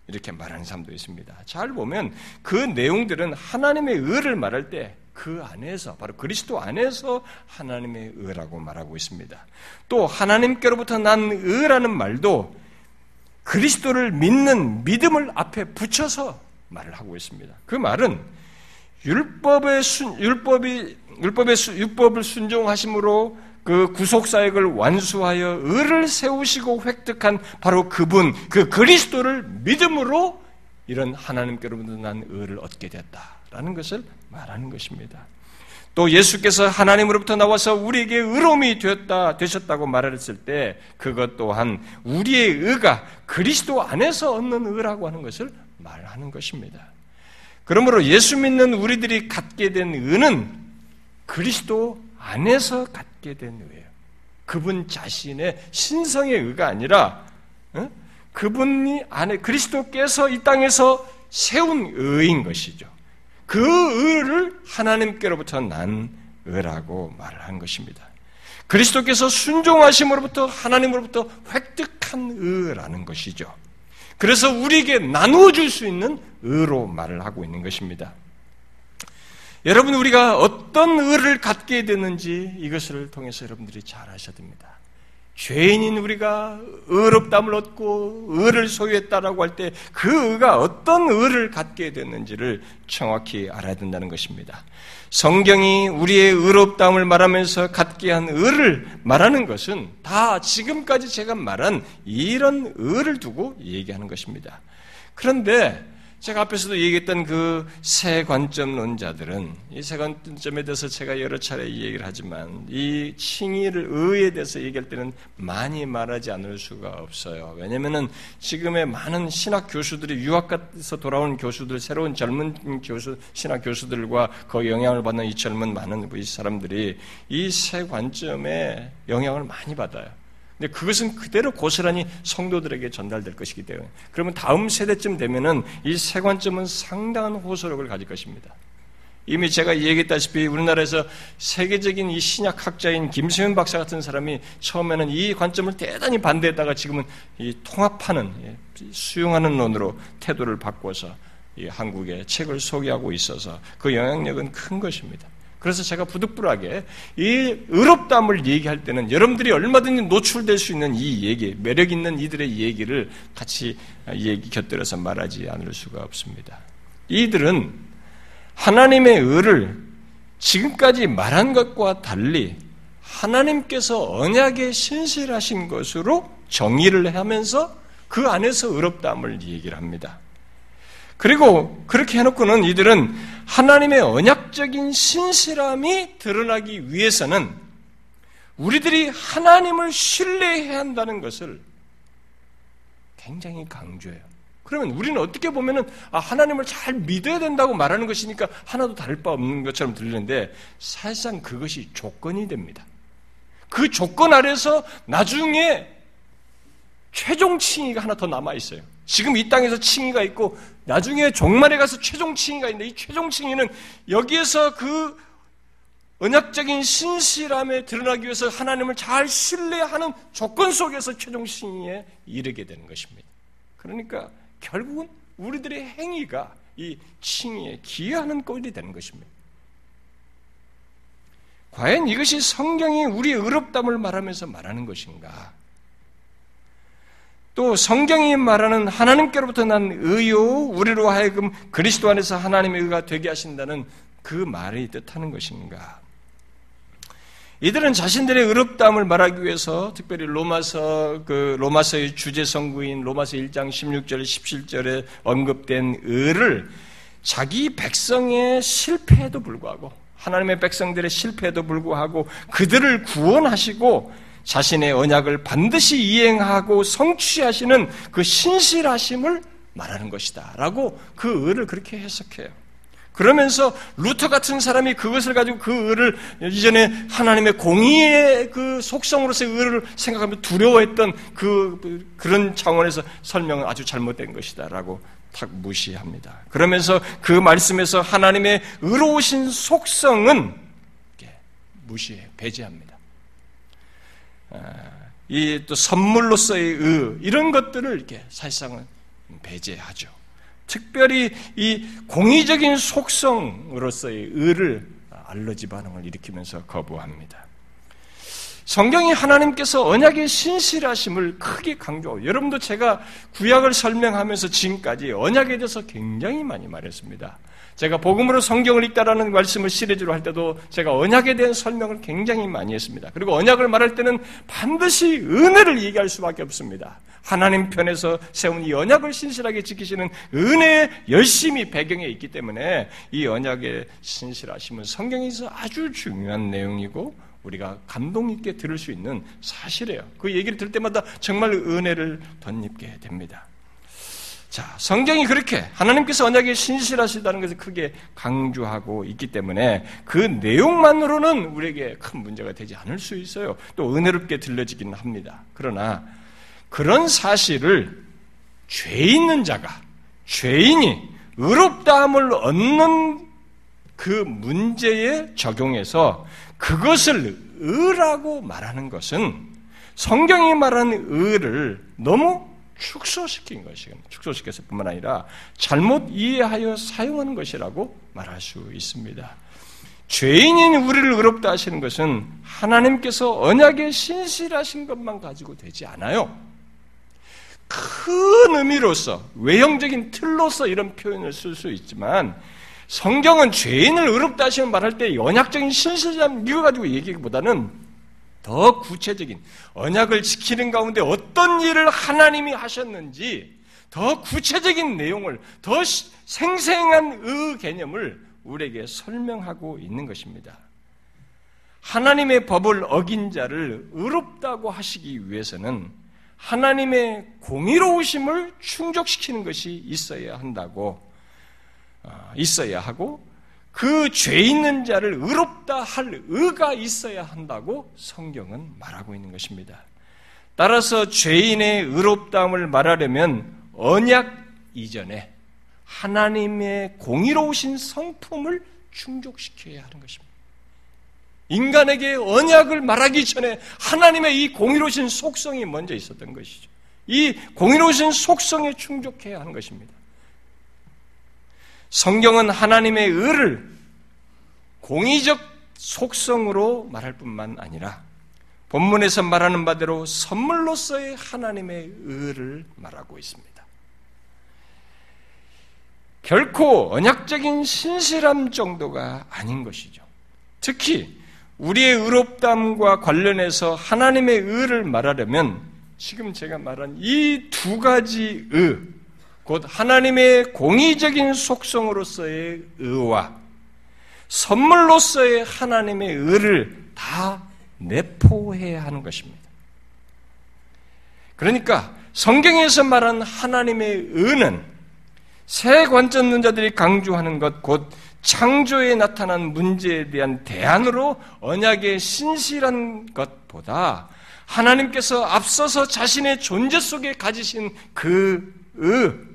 이렇게 말하는 사람도 있습니다. 잘 보면 그 내용들은 하나님의 의를 말할 때 그 안에서 바로 그리스도 안에서 하나님의 의라고 말하고 있습니다. 또 하나님께로부터 난 의라는 말도 그리스도를 믿는 믿음을 앞에 붙여서 말을 하고 있습니다. 그 말은 율법의 순, 율법이 율법의 율법을 순종하심으로 그 구속 사역을 완수하여 의를 세우시고 획득한 바로 그분 그 그리스도를 믿음으로 이런 하나님께로부터 난 의를 얻게 됐다라는 것을 말하는 것입니다. 또 예수께서 하나님으로부터 나와서 우리에게 의로움이 되었다, 되셨다고 말했을 때 그것 또한 우리의 의가 그리스도 안에서 얻는 의라고 하는 것을 말하는 것입니다. 그러므로 예수 믿는 우리들이 갖게 된 의는 그리스도 안에서 갖게 된 의예요. 그분 자신의 신성의 의가 아니라 어? 그분이 안에 그리스도께서 이 땅에서 세운 의인 것이죠. 그 의를 하나님께로부터 난 의라고 말을 한 것입니다. 그리스도께서 순종하심으로부터 하나님으로부터 획득한 의라는 것이죠. 그래서 우리에게 나누어 줄 수 있는 의로 말을 하고 있는 것입니다. 여러분 우리가 어떤 의를 갖게 되는지 이것을 통해서 여러분들이 잘 아셔야 됩니다. 죄인인 우리가 의롭담을 얻고 의를 소유했다라고 할 때 그 의가 어떤 의를 갖게 됐는지를 정확히 알아야 된다는 것입니다. 성경이 우리의 의롭담을 말하면서 갖게 한 의를 말하는 것은 다 지금까지 제가 말한 이런 의를 두고 얘기하는 것입니다. 그런데 제가 앞에서도 얘기했던 그 세 관점론자들은 이 세 관점에 대해서 제가 여러 차례 얘기를 하지만 이 칭의를 의에 대해서 얘기할 때는 많이 말하지 않을 수가 없어요. 왜냐면은 지금의 많은 신학 교수들이 유학 가서 돌아온 교수들, 새로운 젊은 교수, 신학 교수들과 그 영향을 받는 이 젊은 많은 이 사람들이 이 세 관점에 영향을 많이 받아요. 근데 그것은 그대로 고스란히 성도들에게 전달될 것이기 때문에 그러면 다음 세대쯤 되면은 이 세 관점은 상당한 호소력을 가질 것입니다. 이미 제가 얘기했다시피 우리나라에서 세계적인 이 신약학자인 김세현 박사 같은 사람이 처음에는 이 관점을 대단히 반대했다가 지금은 이 통합하는 예, 수용하는 논으로 태도를 바꿔서 이 한국의 책을 소개하고 있어서 그 영향력은 큰 것입니다. 그래서 제가 부득불하게 이 의롭담을 얘기할 때는 여러분들이 얼마든지 노출될 수 있는 이 얘기, 매력 있는 이들의 얘기를 같이 얘기 곁들여서 말하지 않을 수가 없습니다. 이들은 하나님의 의를 지금까지 말한 것과 달리 하나님께서 언약에 신실하신 것으로 정의를 하면서 그 안에서 의롭담을 얘기를 합니다. 그리고 그렇게 해놓고는 이들은 하나님의 언약적인 신실함이 드러나기 위해서는 우리들이 하나님을 신뢰해야 한다는 것을 굉장히 강조해요. 그러면 우리는 어떻게 보면은 아, 하나님을 잘 믿어야 된다고 말하는 것이니까 하나도 다를 바 없는 것처럼 들리는데 사실상 그것이 조건이 됩니다. 그 조건 아래서 나중에 최종 칭의가 하나 더 남아 있어요. 지금 이 땅에서 칭의가 있고 나중에 종말에 가서 최종 칭의가 있는데 이 최종 칭의는 여기에서 그 언약적인 신실함에 드러나기 위해서 하나님을 잘 신뢰하는 조건 속에서 최종 칭의에 이르게 되는 것입니다. 그러니까 결국은 우리들의 행위가 이 칭의에 기여하는 꼴이 되는 것입니다. 과연 이것이 성경이 우리의 의롭담을 말하면서 말하는 것인가? 또 성경이 말하는 하나님께로부터 난 의요 우리로 하여금 그리스도 안에서 하나님의 의가 되게 하신다는 그 말이 뜻하는 것인가? 이들은 자신들의 의롭다함을 말하기 위해서 특별히 로마서 그 로마서의 주제 성구인 로마서 1장 16절 17절에 언급된 의를 자기 백성의 실패에도 불구하고 하나님의 백성들의 실패에도 불구하고 그들을 구원하시고 자신의 언약을 반드시 이행하고 성취하시는 그 신실하심을 말하는 것이다. 라고 그 의를 그렇게 해석해요. 그러면서 루터 같은 사람이 그것을 가지고 그 의를 이전에 하나님의 공의의 그 속성으로서의 의를 생각하며 두려워했던 그, 그런 차원에서 설명은 아주 잘못된 것이다라고 탁 무시합니다. 그러면서 그 말씀에서 하나님의 의로우신 속성은 무시해, 배제합니다. 이 또 선물로서의 의 이런 것들을 이렇게 사실상은 배제하죠. 특별히 이 공의적인 속성으로서의 의를 알러지 반응을 일으키면서 거부합니다. 성경이 하나님께서 언약의 신실하심을 크게 강조하고 여러분도 제가 구약을 설명하면서 지금까지 언약에 대해서 굉장히 많이 말했습니다. 제가 복음으로 성경을 읽다라는 말씀을 시리즈로 할 때도 제가 언약에 대한 설명을 굉장히 많이 했습니다. 그리고 언약을 말할 때는 반드시 은혜를 얘기할 수밖에 없습니다. 하나님 편에서 세운 이 언약을 신실하게 지키시는 은혜의 열심히 배경에 있기 때문에 이 언약의 신실하심은 성경에서 아주 중요한 내용이고 우리가 감동 있게 들을 수 있는 사실이에요. 그 얘기를 들을 때마다 정말 은혜를 덧입게 됩니다. 자, 성경이 그렇게 하나님께서 언약에 신실하시다는 것을 크게 강조하고 있기 때문에 그 내용만으로는 우리에게 큰 문제가 되지 않을 수 있어요. 또 은혜롭게 들려지기는 합니다. 그러나 그런 사실을 죄 있는 자가, 죄인이 의롭다함을 얻는 그 문제에 적용해서 그것을 의라고 말하는 것은 성경이 말하는 의를 너무 축소시킨 것이에요. 축소시켰을 뿐만 아니라 잘못 이해하여 사용하는 것이라고 말할 수 있습니다. 죄인인 우리를 의롭다 하시는 것은 하나님께서 언약에 신실하신 것만 가지고 되지 않아요. 큰 의미로서, 외형적인 틀로서 이런 표현을 쓸 수 있지만, 성경은 죄인을 의롭다 하시는 말할 때 언약적인 신실함, 이거 가지고 얘기보다는 더 구체적인 언약을 지키는 가운데 어떤 일을 하나님이 하셨는지 더 구체적인 내용을 더 생생한 의 개념을 우리에게 설명하고 있는 것입니다. 하나님의 법을 어긴 자를 의롭다고 하시기 위해서는 하나님의 공의로우심을 충족시키는 것이 있어야 한다고 어, 있어야 하고 그 죄 있는 자를 의롭다 할 의가 있어야 한다고 성경은 말하고 있는 것입니다. 따라서 죄인의 의롭다함을 말하려면 언약 이전에 하나님의 공의로우신 성품을 충족시켜야 하는 것입니다. 인간에게 언약을 말하기 전에 하나님의 이 공의로우신 속성이 먼저 있었던 것이죠. 이 공의로우신 속성에 충족해야 하는 것입니다. 성경은 하나님의 의를 공의적 속성으로 말할 뿐만 아니라 본문에서 말하는 바대로 선물로서의 하나님의 의를 말하고 있습니다. 결코 언약적인 신실함 정도가 아닌 것이죠. 특히 우리의 의롭담과 관련해서 하나님의 의를 말하려면 지금 제가 말한 이 두 가지 의, 곧 하나님의 공의적인 속성으로서의 의와 선물로서의 하나님의 의를 다 내포해야 하는 것입니다. 그러니까 성경에서 말한 하나님의 의는 새 관점론자들이 강조하는 것, 곧 창조에 나타난 문제에 대한 대안으로 언약의 신실한 것보다 하나님께서 앞서서 자신의 존재 속에 가지신 그 의,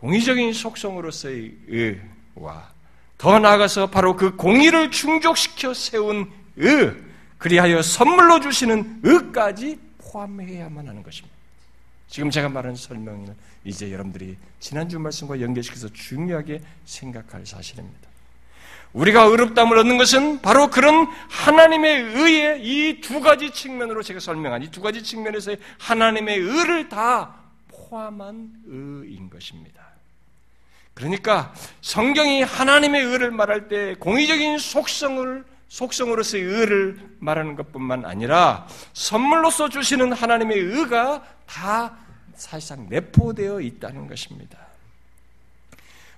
공의적인 속성으로서의 의와 더 나아가서 바로 그 공의를 충족시켜 세운 의, 그리하여 선물로 주시는 의까지 포함해야만 하는 것입니다. 지금 제가 말한 설명을 이제 여러분들이 지난주 말씀과 연결시켜서 중요하게 생각할 사실입니다. 우리가 의롭담을 얻는 것은 바로 그런 하나님의 의의 이 두 가지 측면으로 제가 설명한 이 두 가지 측면에서의 하나님의 의를 다 포함한 의인 것입니다. 그러니까 성경이 하나님의 의를 말할 때 공의적인 속성을 속성으로서의 의를 말하는 것뿐만 아니라 선물로서 주시는 하나님의 의가 다 사실상 내포되어 있다는 것입니다.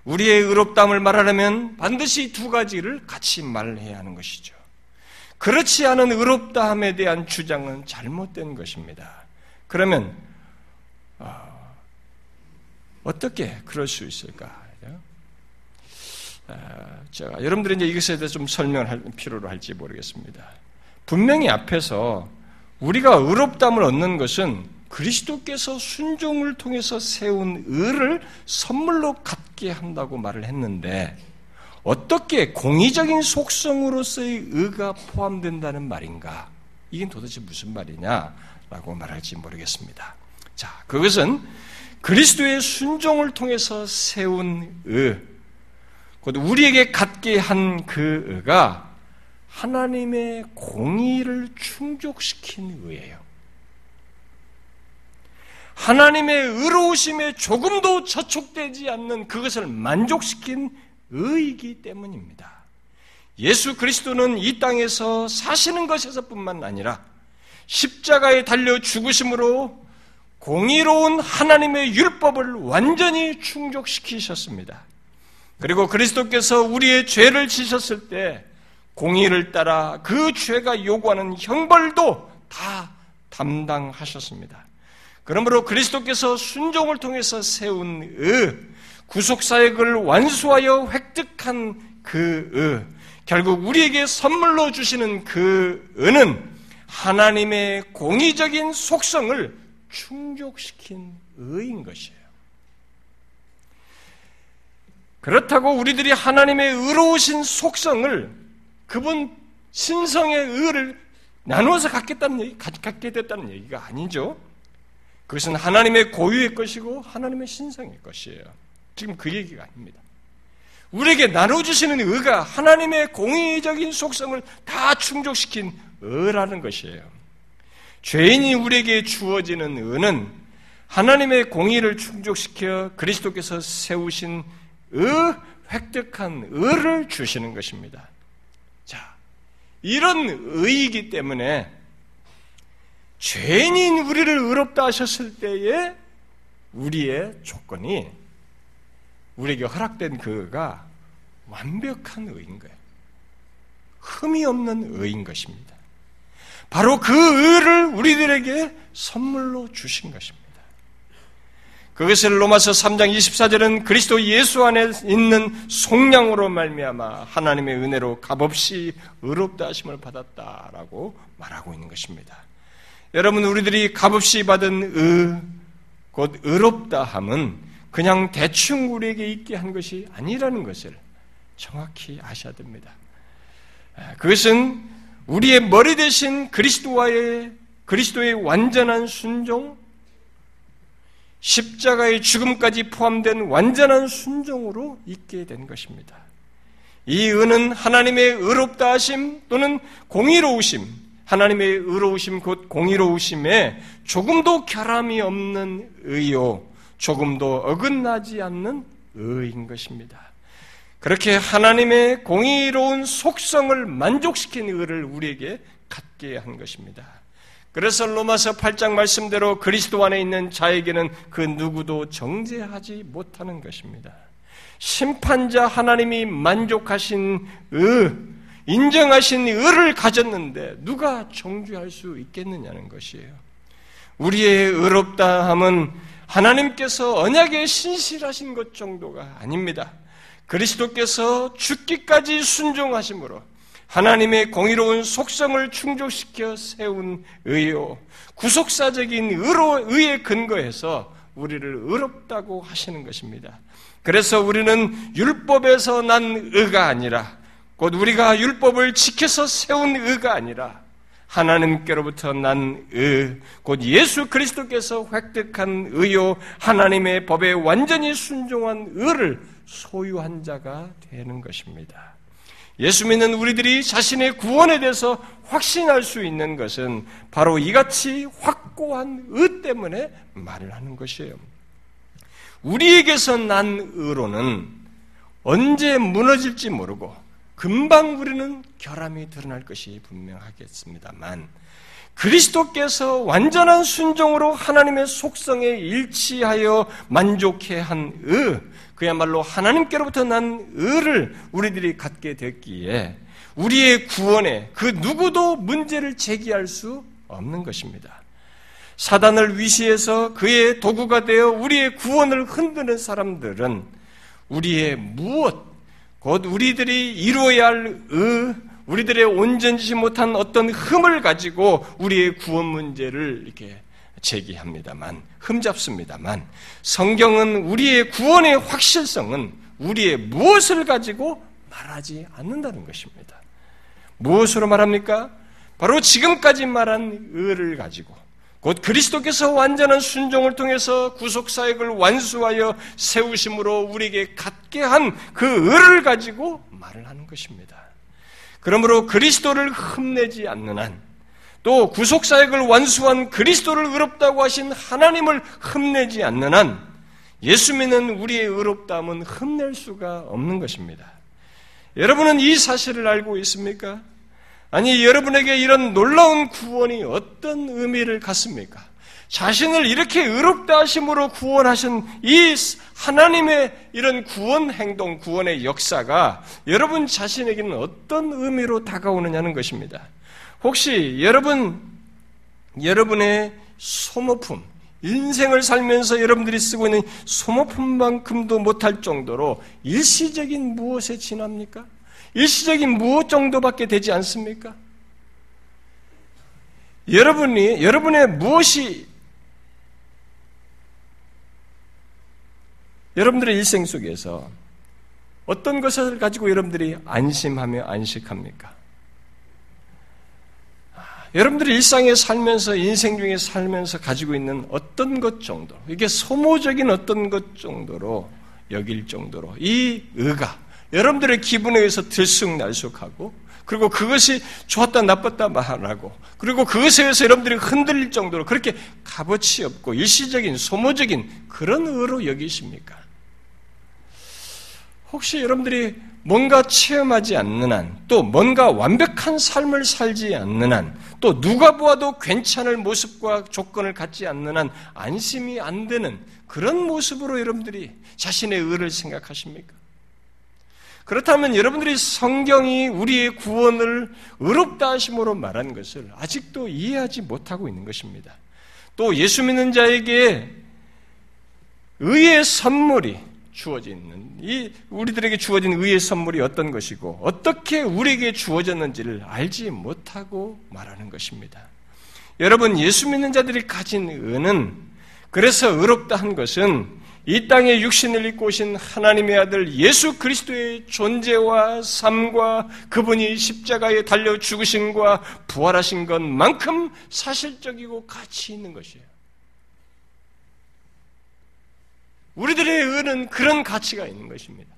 우리의 의롭담을 말하려면 반드시 두 가지를 같이 말해야 하는 것이죠. 그렇지 않은 의롭다함에 대한 주장은 잘못된 것입니다. 그러면 어, 어떻게 그럴 수 있을까? 제가 아, 여러분들이 이제 이것에 대해서 좀 설명을 필요로 할지 모르겠습니다. 분명히 앞에서 우리가 의롭담을 얻는 것은 그리스도께서 순종을 통해서 세운 의를 선물로 갖게 한다고 말을 했는데 어떻게 공의적인 속성으로서의 의가 포함된다는 말인가? 이게 도대체 무슨 말이냐라고 말할지 모르겠습니다. 자, 그것은 그리스도의 순종을 통해서 세운 의, 곧 우리에게 갖게 한그 의가 하나님의 공의를 충족시킨 의예요. 하나님의 의로우심에 조금도 저촉되지 않는 그것을 만족시킨 의이기 때문입니다. 예수 그리스도는 이 땅에서 사시는 것에서뿐만 아니라 십자가에 달려 죽으심으로 공의로운 하나님의 율법을 완전히 충족시키셨습니다. 그리고 그리스도께서 우리의 죄를 지셨을 때 공의를 따라 그 죄가 요구하는 형벌도 다 담당하셨습니다. 그러므로 그리스도께서 순종을 통해서 세운 의, 구속사역을 완수하여 획득한 그 의, 결국 우리에게 선물로 주시는 그 은은 하나님의 공의적인 속성을 충족시킨 의인 것이에요. 그렇다고 우리들이 하나님의 의로우신 속성을 그분 신성의 의를 나누어서 갖겠다는 얘기, 갖게 됐다는 얘기가 아니죠. 그것은 하나님의 고유의 것이고 하나님의 신성의 것이에요. 지금 그 얘기가 아닙니다. 우리에게 나눠주시는 의가 하나님의 공의적인 속성을 다 충족시킨 의라는 것이에요. 죄인이 우리에게 주어지는 의는 하나님의 공의를 충족시켜 그리스도께서 세우신 의, 획득한 의를 주시는 것입니다. 자, 이런 의이기 때문에 죄인인 우리를 의롭다 하셨을 때에 우리의 조건이 우리에게 허락된 그가 완벽한 의인 거예요. 흠이 없는 의인 것입니다. 바로 그 의를 우리들에게 선물로 주신 것입니다. 그것을 로마서 3장 24절은 그리스도 예수 안에 있는 속량으로 말미암아 하나님의 은혜로 값없이 의롭다 하심을 받았다라고 말하고 있는 것입니다. 여러분 우리들이 값없이 받은 의, 곧 의롭다 함은 그냥 대충 우리에게 있게 한 것이 아니라는 것을 정확히 아셔야 됩니다. 그것은 우리의 머리 대신 그리스도와의 그리스도의 완전한 순종, 십자가의 죽음까지 포함된 완전한 순종으로 있게 된 것입니다. 이 은은 하나님의 의롭다 하심 또는 공의로우심, 하나님의 의로우심 곧 공의로우심에 조금도 결함이 없는 의요, 조금도 어긋나지 않는 의인 것입니다. 그렇게 하나님의 공의로운 속성을 만족시킨 의를 우리에게 갖게 한 것입니다. 그래서 로마서 8장 말씀대로 그리스도 안에 있는 자에게는 그 누구도 정죄하지 못하는 것입니다. 심판자 하나님이 만족하신 의, 인정하신 의를 가졌는데 누가 정죄할 수 있겠느냐는 것이에요. 우리의 의롭다함은 하나님께서 언약에 신실하신 것 정도가 아닙니다. 그리스도께서 죽기까지 순종하심으로 하나님의 공의로운 속성을 충족시켜 세운 의요, 구속사적인 의로, 의에 근거해서 우리를 의롭다고 하시는 것입니다. 그래서 우리는 율법에서 난 의가 아니라 곧 우리가 율법을 지켜서 세운 의가 아니라 하나님께로부터 난 의, 곧 예수 그리스도께서 획득한 의요, 하나님의 법에 완전히 순종한 의를 소유한 자가 되는 것입니다. 예수 믿는 우리들이 자신의 구원에 대해서 확신할 수 있는 것은 바로 이같이 확고한 의 때문에 말을 하는 것이에요. 우리에게서 난 의로는 언제 무너질지 모르고 금방 우리는 결함이 드러날 것이 분명하겠습니다만 그리스도께서 완전한 순종으로 하나님의 속성에 일치하여 만족해 한 의, 그야말로 하나님께로부터 난 의를 우리들이 갖게 됐기에 우리의 구원에 그 누구도 문제를 제기할 수 없는 것입니다. 사단을 위시해서 그의 도구가 되어 우리의 구원을 흔드는 사람들은 우리의 무엇, 곧 우리들이 이루어야 할 의, 우리들의 온전지 못한 어떤 흠을 가지고 우리의 구원 문제를 이렇게 제기합니다만, 흠잡습니다만, 성경은 우리의 구원의 확실성은 우리의 무엇을 가지고 말하지 않는다는 것입니다. 무엇으로 말합니까? 바로 지금까지 말한 의를 가지고, 곧 그리스도께서 완전한 순종을 통해서 구속사역을 완수하여 세우심으로 우리에게 갖게 한 그 의를 가지고 말을 하는 것입니다. 그러므로 그리스도를 흠내지 않는 한, 또 구속사역을 완수한 그리스도를 의롭다고 하신 하나님을 흠내지 않는 한 예수 믿는 우리의 의롭다함은 흠낼 수가 없는 것입니다. 여러분은 이 사실을 알고 있습니까? 아니, 여러분에게 이런 놀라운 구원이 어떤 의미를 갖습니까? 자신을 이렇게 의롭다 하심으로 구원하신 이 하나님의 이런 구원 행동, 구원의 역사가 여러분 자신에게는 어떤 의미로 다가오느냐는 것입니다. 혹시 여러분, 여러분의 소모품, 인생을 살면서 여러분들이 쓰고 있는 소모품만큼도 못할 정도로 일시적인 무엇에 지납니까? 일시적인 무엇 정도밖에 되지 않습니까? 여러분이, 여러분의 무엇이 여러분들의 일생 속에서 어떤 것을 가지고 여러분들이 안심하며 안식합니까? 여러분들이 일상에 살면서 인생 중에 살면서 가지고 있는 어떤 것 정도, 이게 소모적인 어떤 것 정도로 여길 정도로 이 의가 여러분들의 기분에 의해서 들쑥날쑥하고 그리고 그것이 좋았다 나빴다 말하고 그리고 그것에 의해서 여러분들이 흔들릴 정도로 그렇게 값어치 없고 일시적인 소모적인 그런 의로 여기십니까? 혹시 여러분들이 뭔가 체험하지 않는 한, 또 뭔가 완벽한 삶을 살지 않는 한, 또 누가 보아도 괜찮을 모습과 조건을 갖지 않는 한 안심이 안 되는 그런 모습으로 여러분들이 자신의 의를 생각하십니까? 그렇다면 여러분들이 성경이 우리의 구원을 의롭다 하심으로 말한 것을 아직도 이해하지 못하고 있는 것입니다. 또 예수 믿는 자에게 의의 선물이 주어지는 이 우리들에게 주어진 의의 선물이 어떤 것이고 어떻게 우리에게 주어졌는지를 알지 못하고 말하는 것입니다. 여러분 예수 믿는 자들이 가진 의는 그래서 의롭다 한 것은 이 땅에 육신을 입고 오신 하나님의 아들 예수 그리스도의 존재와 삶과 그분이 십자가에 달려 죽으신 것과 부활하신 것만큼 사실적이고 가치 있는 것이에요. 우리들의 의는 그런 가치가 있는 것입니다.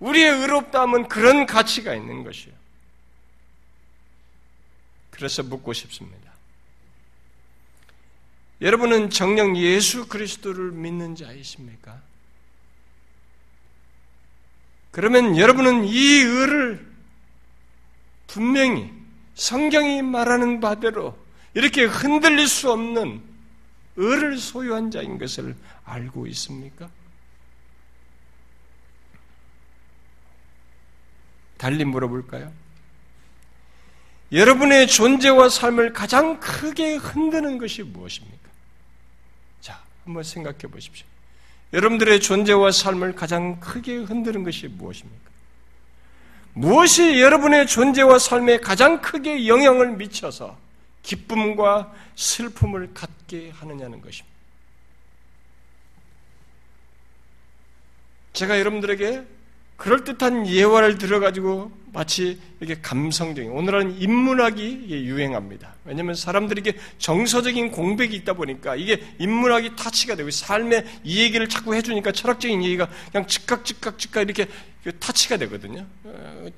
우리의 의롭다함은 그런 가치가 있는 것이에요. 그래서 묻고 싶습니다. 여러분은 정령 예수 그리스도를 믿는 자이십니까? 그러면 여러분은 이 의를 분명히 성경이 말하는 바대로 이렇게 흔들릴 수 없는 의를 소유한 자인 것을 알고 있습니까? 달리 물어볼까요? 여러분의 존재와 삶을 가장 크게 흔드는 것이 무엇입니까? 자, 한번 생각해 보십시오. 여러분들의 존재와 삶을 가장 크게 흔드는 것이 무엇입니까? 무엇이 여러분의 존재와 삶에 가장 크게 영향을 미쳐서 기쁨과 슬픔을 갖게 하느냐는 것입니다. 제가 여러분들에게 그럴듯한 예화를 들어가지고 마치 이렇게 감성적인, 오늘은 인문학이 유행합니다. 왜냐하면 사람들이 게 정서적인 공백이 있다 보니까 이게 인문학이 타치가 되고 삶의 이 얘기를 자꾸 해주니까 철학적인 얘기가 그냥 즉각, 즉각, 즉각 이렇게 타치가 되거든요. 어,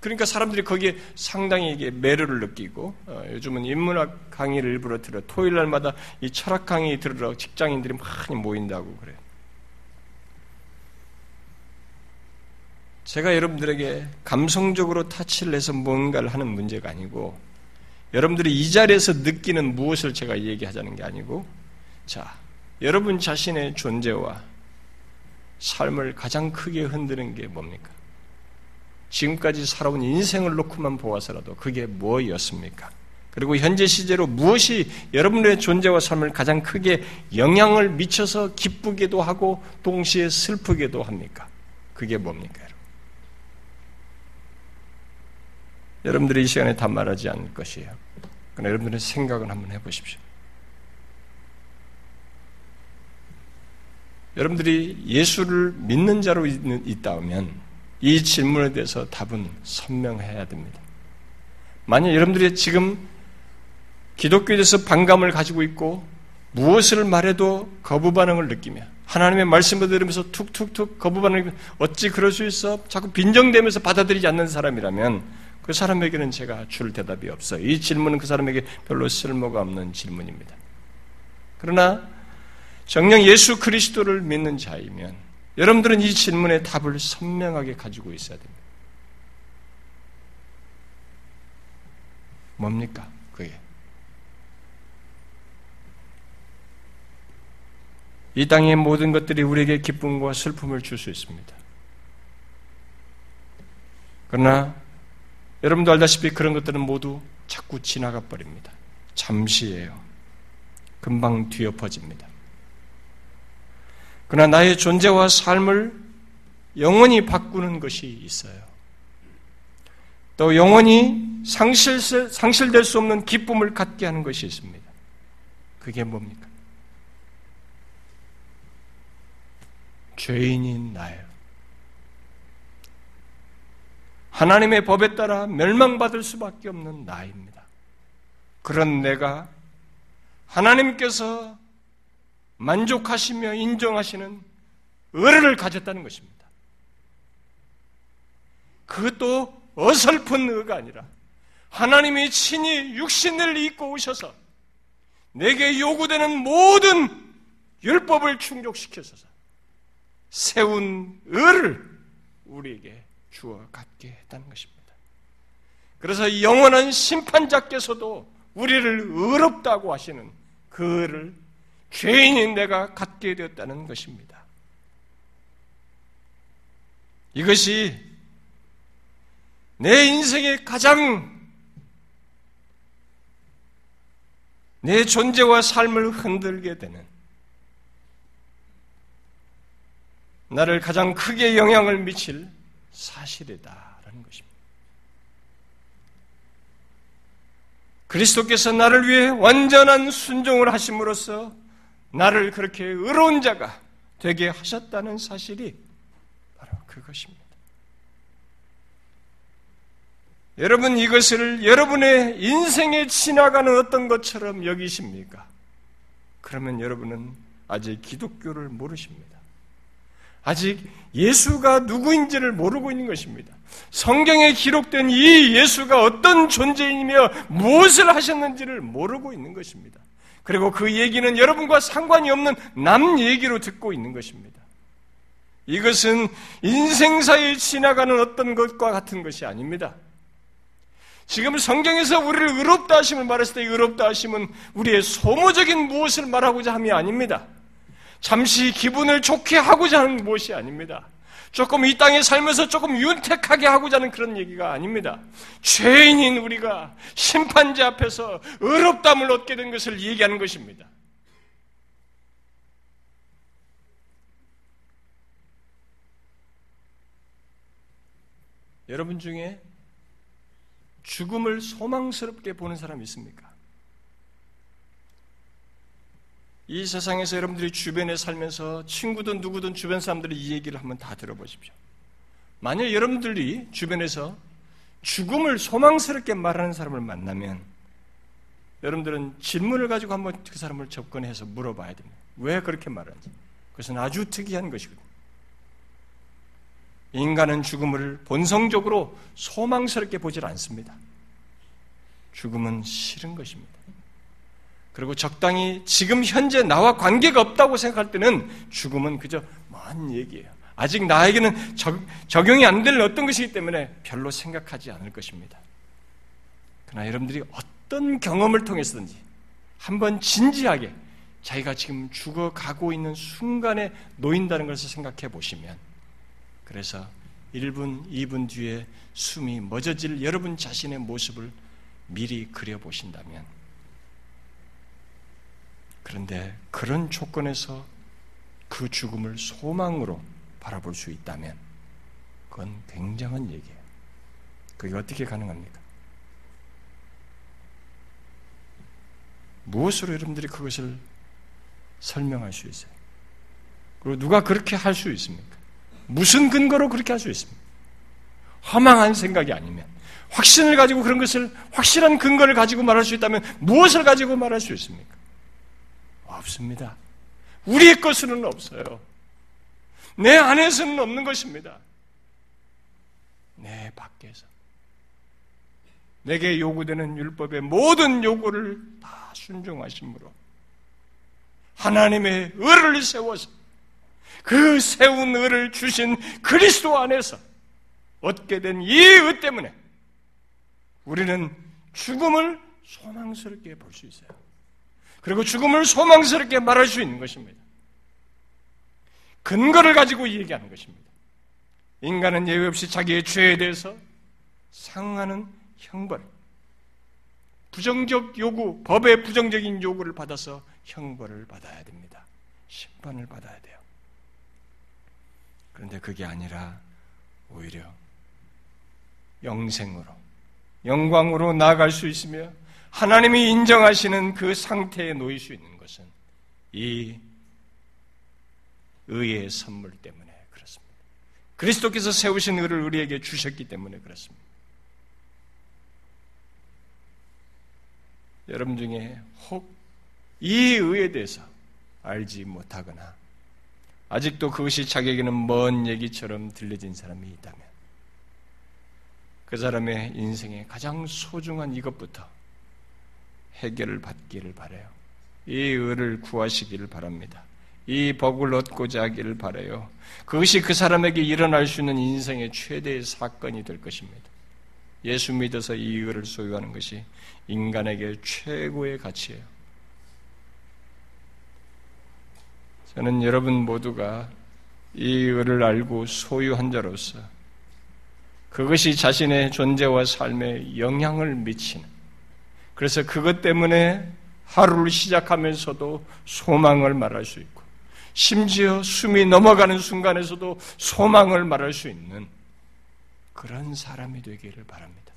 그러니까 사람들이 거기에 상당히 이게 매료를 느끼고 어, 요즘은 인문학 강의를 일부러 들어 토요일 날마다 이 철학 강의 들으러 직장인들이 많이 모인다고 그래요. 제가 여러분들에게 감성적으로 타치를 해서 뭔가를 하는 문제가 아니고 여러분들이 이 자리에서 느끼는 무엇을 제가 얘기하자는 게 아니고 자, 여러분 자신의 존재와 삶을 가장 크게 흔드는 게 뭡니까? 지금까지 살아온 인생을 놓고만 보아서라도 그게 뭐였습니까? 그리고 현재 시제로 무엇이 여러분의 존재와 삶을 가장 크게 영향을 미쳐서 기쁘게도 하고 동시에 슬프게도 합니까? 그게 뭡니까? 여러분들이 이 시간에 다 말하지 않을 것이에요. 그러나 여러분들의 생각을 한번 해보십시오. 여러분들이 예수를 믿는 자로 있다면 이 질문에 대해서 답은 선명해야 됩니다. 만약 여러분들이 지금 기독교에 대해서 반감을 가지고 있고 무엇을 말해도 거부 반응을 느끼며 하나님의 말씀을 들으면서 툭툭툭 거부 반응을 어찌 그럴 수 있어? 자꾸 빈정대면서 받아들이지 않는 사람이라면 그 사람에게는 제가 줄 대답이 없어요. 이 질문은 그 사람에게 별로 쓸모가 없는 질문입니다. 그러나 정령 예수 그리스도를 믿는 자이면 여러분들은 이 질문의 답을 선명하게 가지고 있어야 됩니다. 뭡니까? 그게. 이 땅의 모든 것들이 우리에게 기쁨과 슬픔을 줄 수 있습니다. 그러나 여러분도 알다시피 그런 것들은 모두 자꾸 지나가 버립니다. 잠시예요. 금방 뒤엎어집니다. 그러나 나의 존재와 삶을 영원히 바꾸는 것이 있어요. 또 영원히 상실, 상실될 수 없는 기쁨을 갖게 하는 것이 있습니다. 그게 뭡니까? 죄인인 나예요. 하나님의 법에 따라 멸망받을 수밖에 없는 나입니다. 그런 내가 하나님께서 만족하시며 인정하시는 의를 가졌다는 것입니다. 그것도 어설픈 의가 아니라 하나님이 친히 육신을 입고 오셔서 내게 요구되는 모든 율법을 충족시켜서 세운 의를 우리에게 주어 갖게 했다는 것입니다. 그래서 영원한 심판자께서도 우리를 의롭다고 하시는 그 의를 죄인인 내가 갖게 되었다는 것입니다. 이것이 내 인생의 가장 내 존재와 삶을 흔들게 되는 나를 가장 크게 영향을 미칠 사실이다라는 것입니다. 그리스도께서 나를 위해 완전한 순종을 하심으로써 나를 그렇게 의로운 자가 되게 하셨다는 사실이 바로 그것입니다. 여러분 이것을 여러분의 인생에 지나가는 어떤 것처럼 여기십니까? 그러면 여러분은 아직 기독교를 모르십니다. 아직 예수가 누구인지를 모르고 있는 것입니다. 성경에 기록된 이 예수가 어떤 존재이며 무엇을 하셨는지를 모르고 있는 것입니다. 그리고 그 얘기는 여러분과 상관이 없는 남 얘기로 듣고 있는 것입니다. 이것은 인생사에 지나가는 어떤 것과 같은 것이 아닙니다. 지금 성경에서 우리를 의롭다 하심을 말했을 때 의롭다 하심은 우리의 소모적인 무엇을 말하고자 함이 아닙니다. 잠시 기분을 좋게 하고자 하는 무엇이 아닙니다. 조금 이 땅에 살면서 조금 윤택하게 하고자 하는 그런 얘기가 아닙니다. 죄인인 우리가 심판자 앞에서 의롭담을 얻게 된 것을 얘기하는 것입니다. 여러분 중에 죽음을 소망스럽게 보는 사람이 있습니까? 이 세상에서 여러분들이 주변에 살면서 친구든 누구든 주변 사람들이 이 얘기를 한번 다 들어보십시오. 만약 여러분들이 주변에서 죽음을 소망스럽게 말하는 사람을 만나면 여러분들은 질문을 가지고 한번 그 사람을 접근해서 물어봐야 됩니다. 왜 그렇게 말하는지. 그것은 아주 특이한 것이거든요. 인간은 죽음을 본성적으로 소망스럽게 보질 않습니다. 죽음은 싫은 것입니다. 그리고 적당히 지금 현재 나와 관계가 없다고 생각할 때는 죽음은 그저 먼 얘기예요. 아직 나에게는 적, 적용이 안 될 어떤 것이기 때문에 별로 생각하지 않을 것입니다. 그러나 여러분들이 어떤 경험을 통해서든지 한번 진지하게 자기가 지금 죽어가고 있는 순간에 놓인다는 것을 생각해 보시면 그래서 1분, 2분 뒤에 숨이 멎어질 여러분 자신의 모습을 미리 그려보신다면 그런데 그런 조건에서 그 죽음을 소망으로 바라볼 수 있다면 그건 굉장한 얘기예요. 그게 어떻게 가능합니까? 무엇으로 여러분들이 그것을 설명할 수 있어요? 그리고 누가 그렇게 할 수 있습니까? 무슨 근거로 그렇게 할 수 있습니까? 허망한 생각이 아니면 확신을 가지고 그런 것을 확실한 근거를 가지고 말할 수 있다면 무엇을 가지고 말할 수 있습니까? 없습니다. 우리의 것으로는 없어요. 내 안에서는 없는 것입니다. 내 밖에서. 내게 요구되는 율법의 모든 요구를 다 순종하심으로 하나님의 의를 세워서 그 세운 의를 주신 그리스도 안에서 얻게 된 이 의 때문에 우리는 죽음을 소망스럽게 볼 수 있어요. 그리고 죽음을 소망스럽게 말할 수 있는 것입니다. 근거를 가지고 얘기하는 것입니다. 인간은 예외 없이 자기의 죄에 대해서 상하는 형벌, 부정적 요구, 법의 부정적인 요구를 받아서 형벌을 받아야 됩니다. 심판을 받아야 돼요. 그런데 그게 아니라 오히려 영생으로, 영광으로 나아갈 수 있으며 하나님이 인정하시는 그 상태에 놓일 수 있는 것은 이 의의 선물 때문에 그렇습니다. 그리스도께서 세우신 의를 우리에게 주셨기 때문에 그렇습니다. 여러분 중에 혹 이 의에 대해서 알지 못하거나 아직도 그것이 자기에게는 먼 얘기처럼 들려진 사람이 있다면 그 사람의 인생의 가장 소중한 이것부터 해결을 받기를 바래요. 이 의를 구하시기를 바랍니다. 이 복을 얻고자 하기를 바래요. 그것이 그 사람에게 일어날 수 있는 인생의 최대의 사건이 될 것입니다. 예수 믿어서 이 의를 소유하는 것이 인간에게 최고의 가치예요. 저는 여러분 모두가 이 의를 알고 소유한 자로서 그것이 자신의 존재와 삶에 영향을 미치는 그래서 그것 때문에 하루를 시작하면서도 소망을 말할 수 있고 심지어 숨이 넘어가는 순간에서도 소망을 말할 수 있는 그런 사람이 되기를 바랍니다.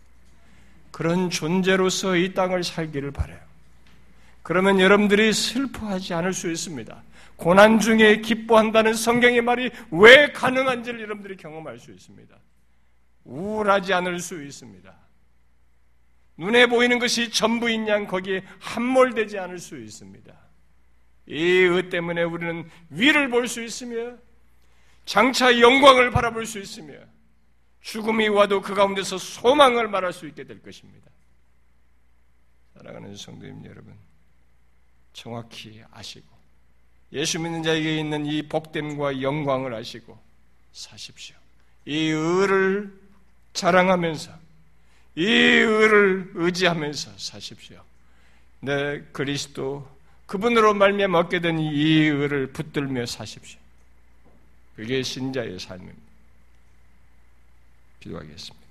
그런 존재로서 이 땅을 살기를 바래요. 그러면 여러분들이 슬퍼하지 않을 수 있습니다. 고난 중에 기뻐한다는 성경의 말이 왜 가능한지를 여러분들이 경험할 수 있습니다. 우울하지 않을 수 있습니다. 눈에 보이는 것이 전부인 양 거기에 함몰되지 않을 수 있습니다. 이의 때문에 우리는 위를 볼 수 있으며 장차 영광을 바라볼 수 있으며 죽음이 와도 그 가운데서 소망을 말할 수 있게 될 것입니다. 사랑하는 성도님 여러분, 정확히 아시고 예수 믿는 자에게 있는 이 복됨과 영광을 아시고 사십시오. 이 의를 자랑하면서 이 의를 의지하면서 사십시오. 내 그리스도 그분으로 말미암아 얻게 된 이 의를 붙들며 사십시오. 그게 신자의 삶입니다. 기도하겠습니다.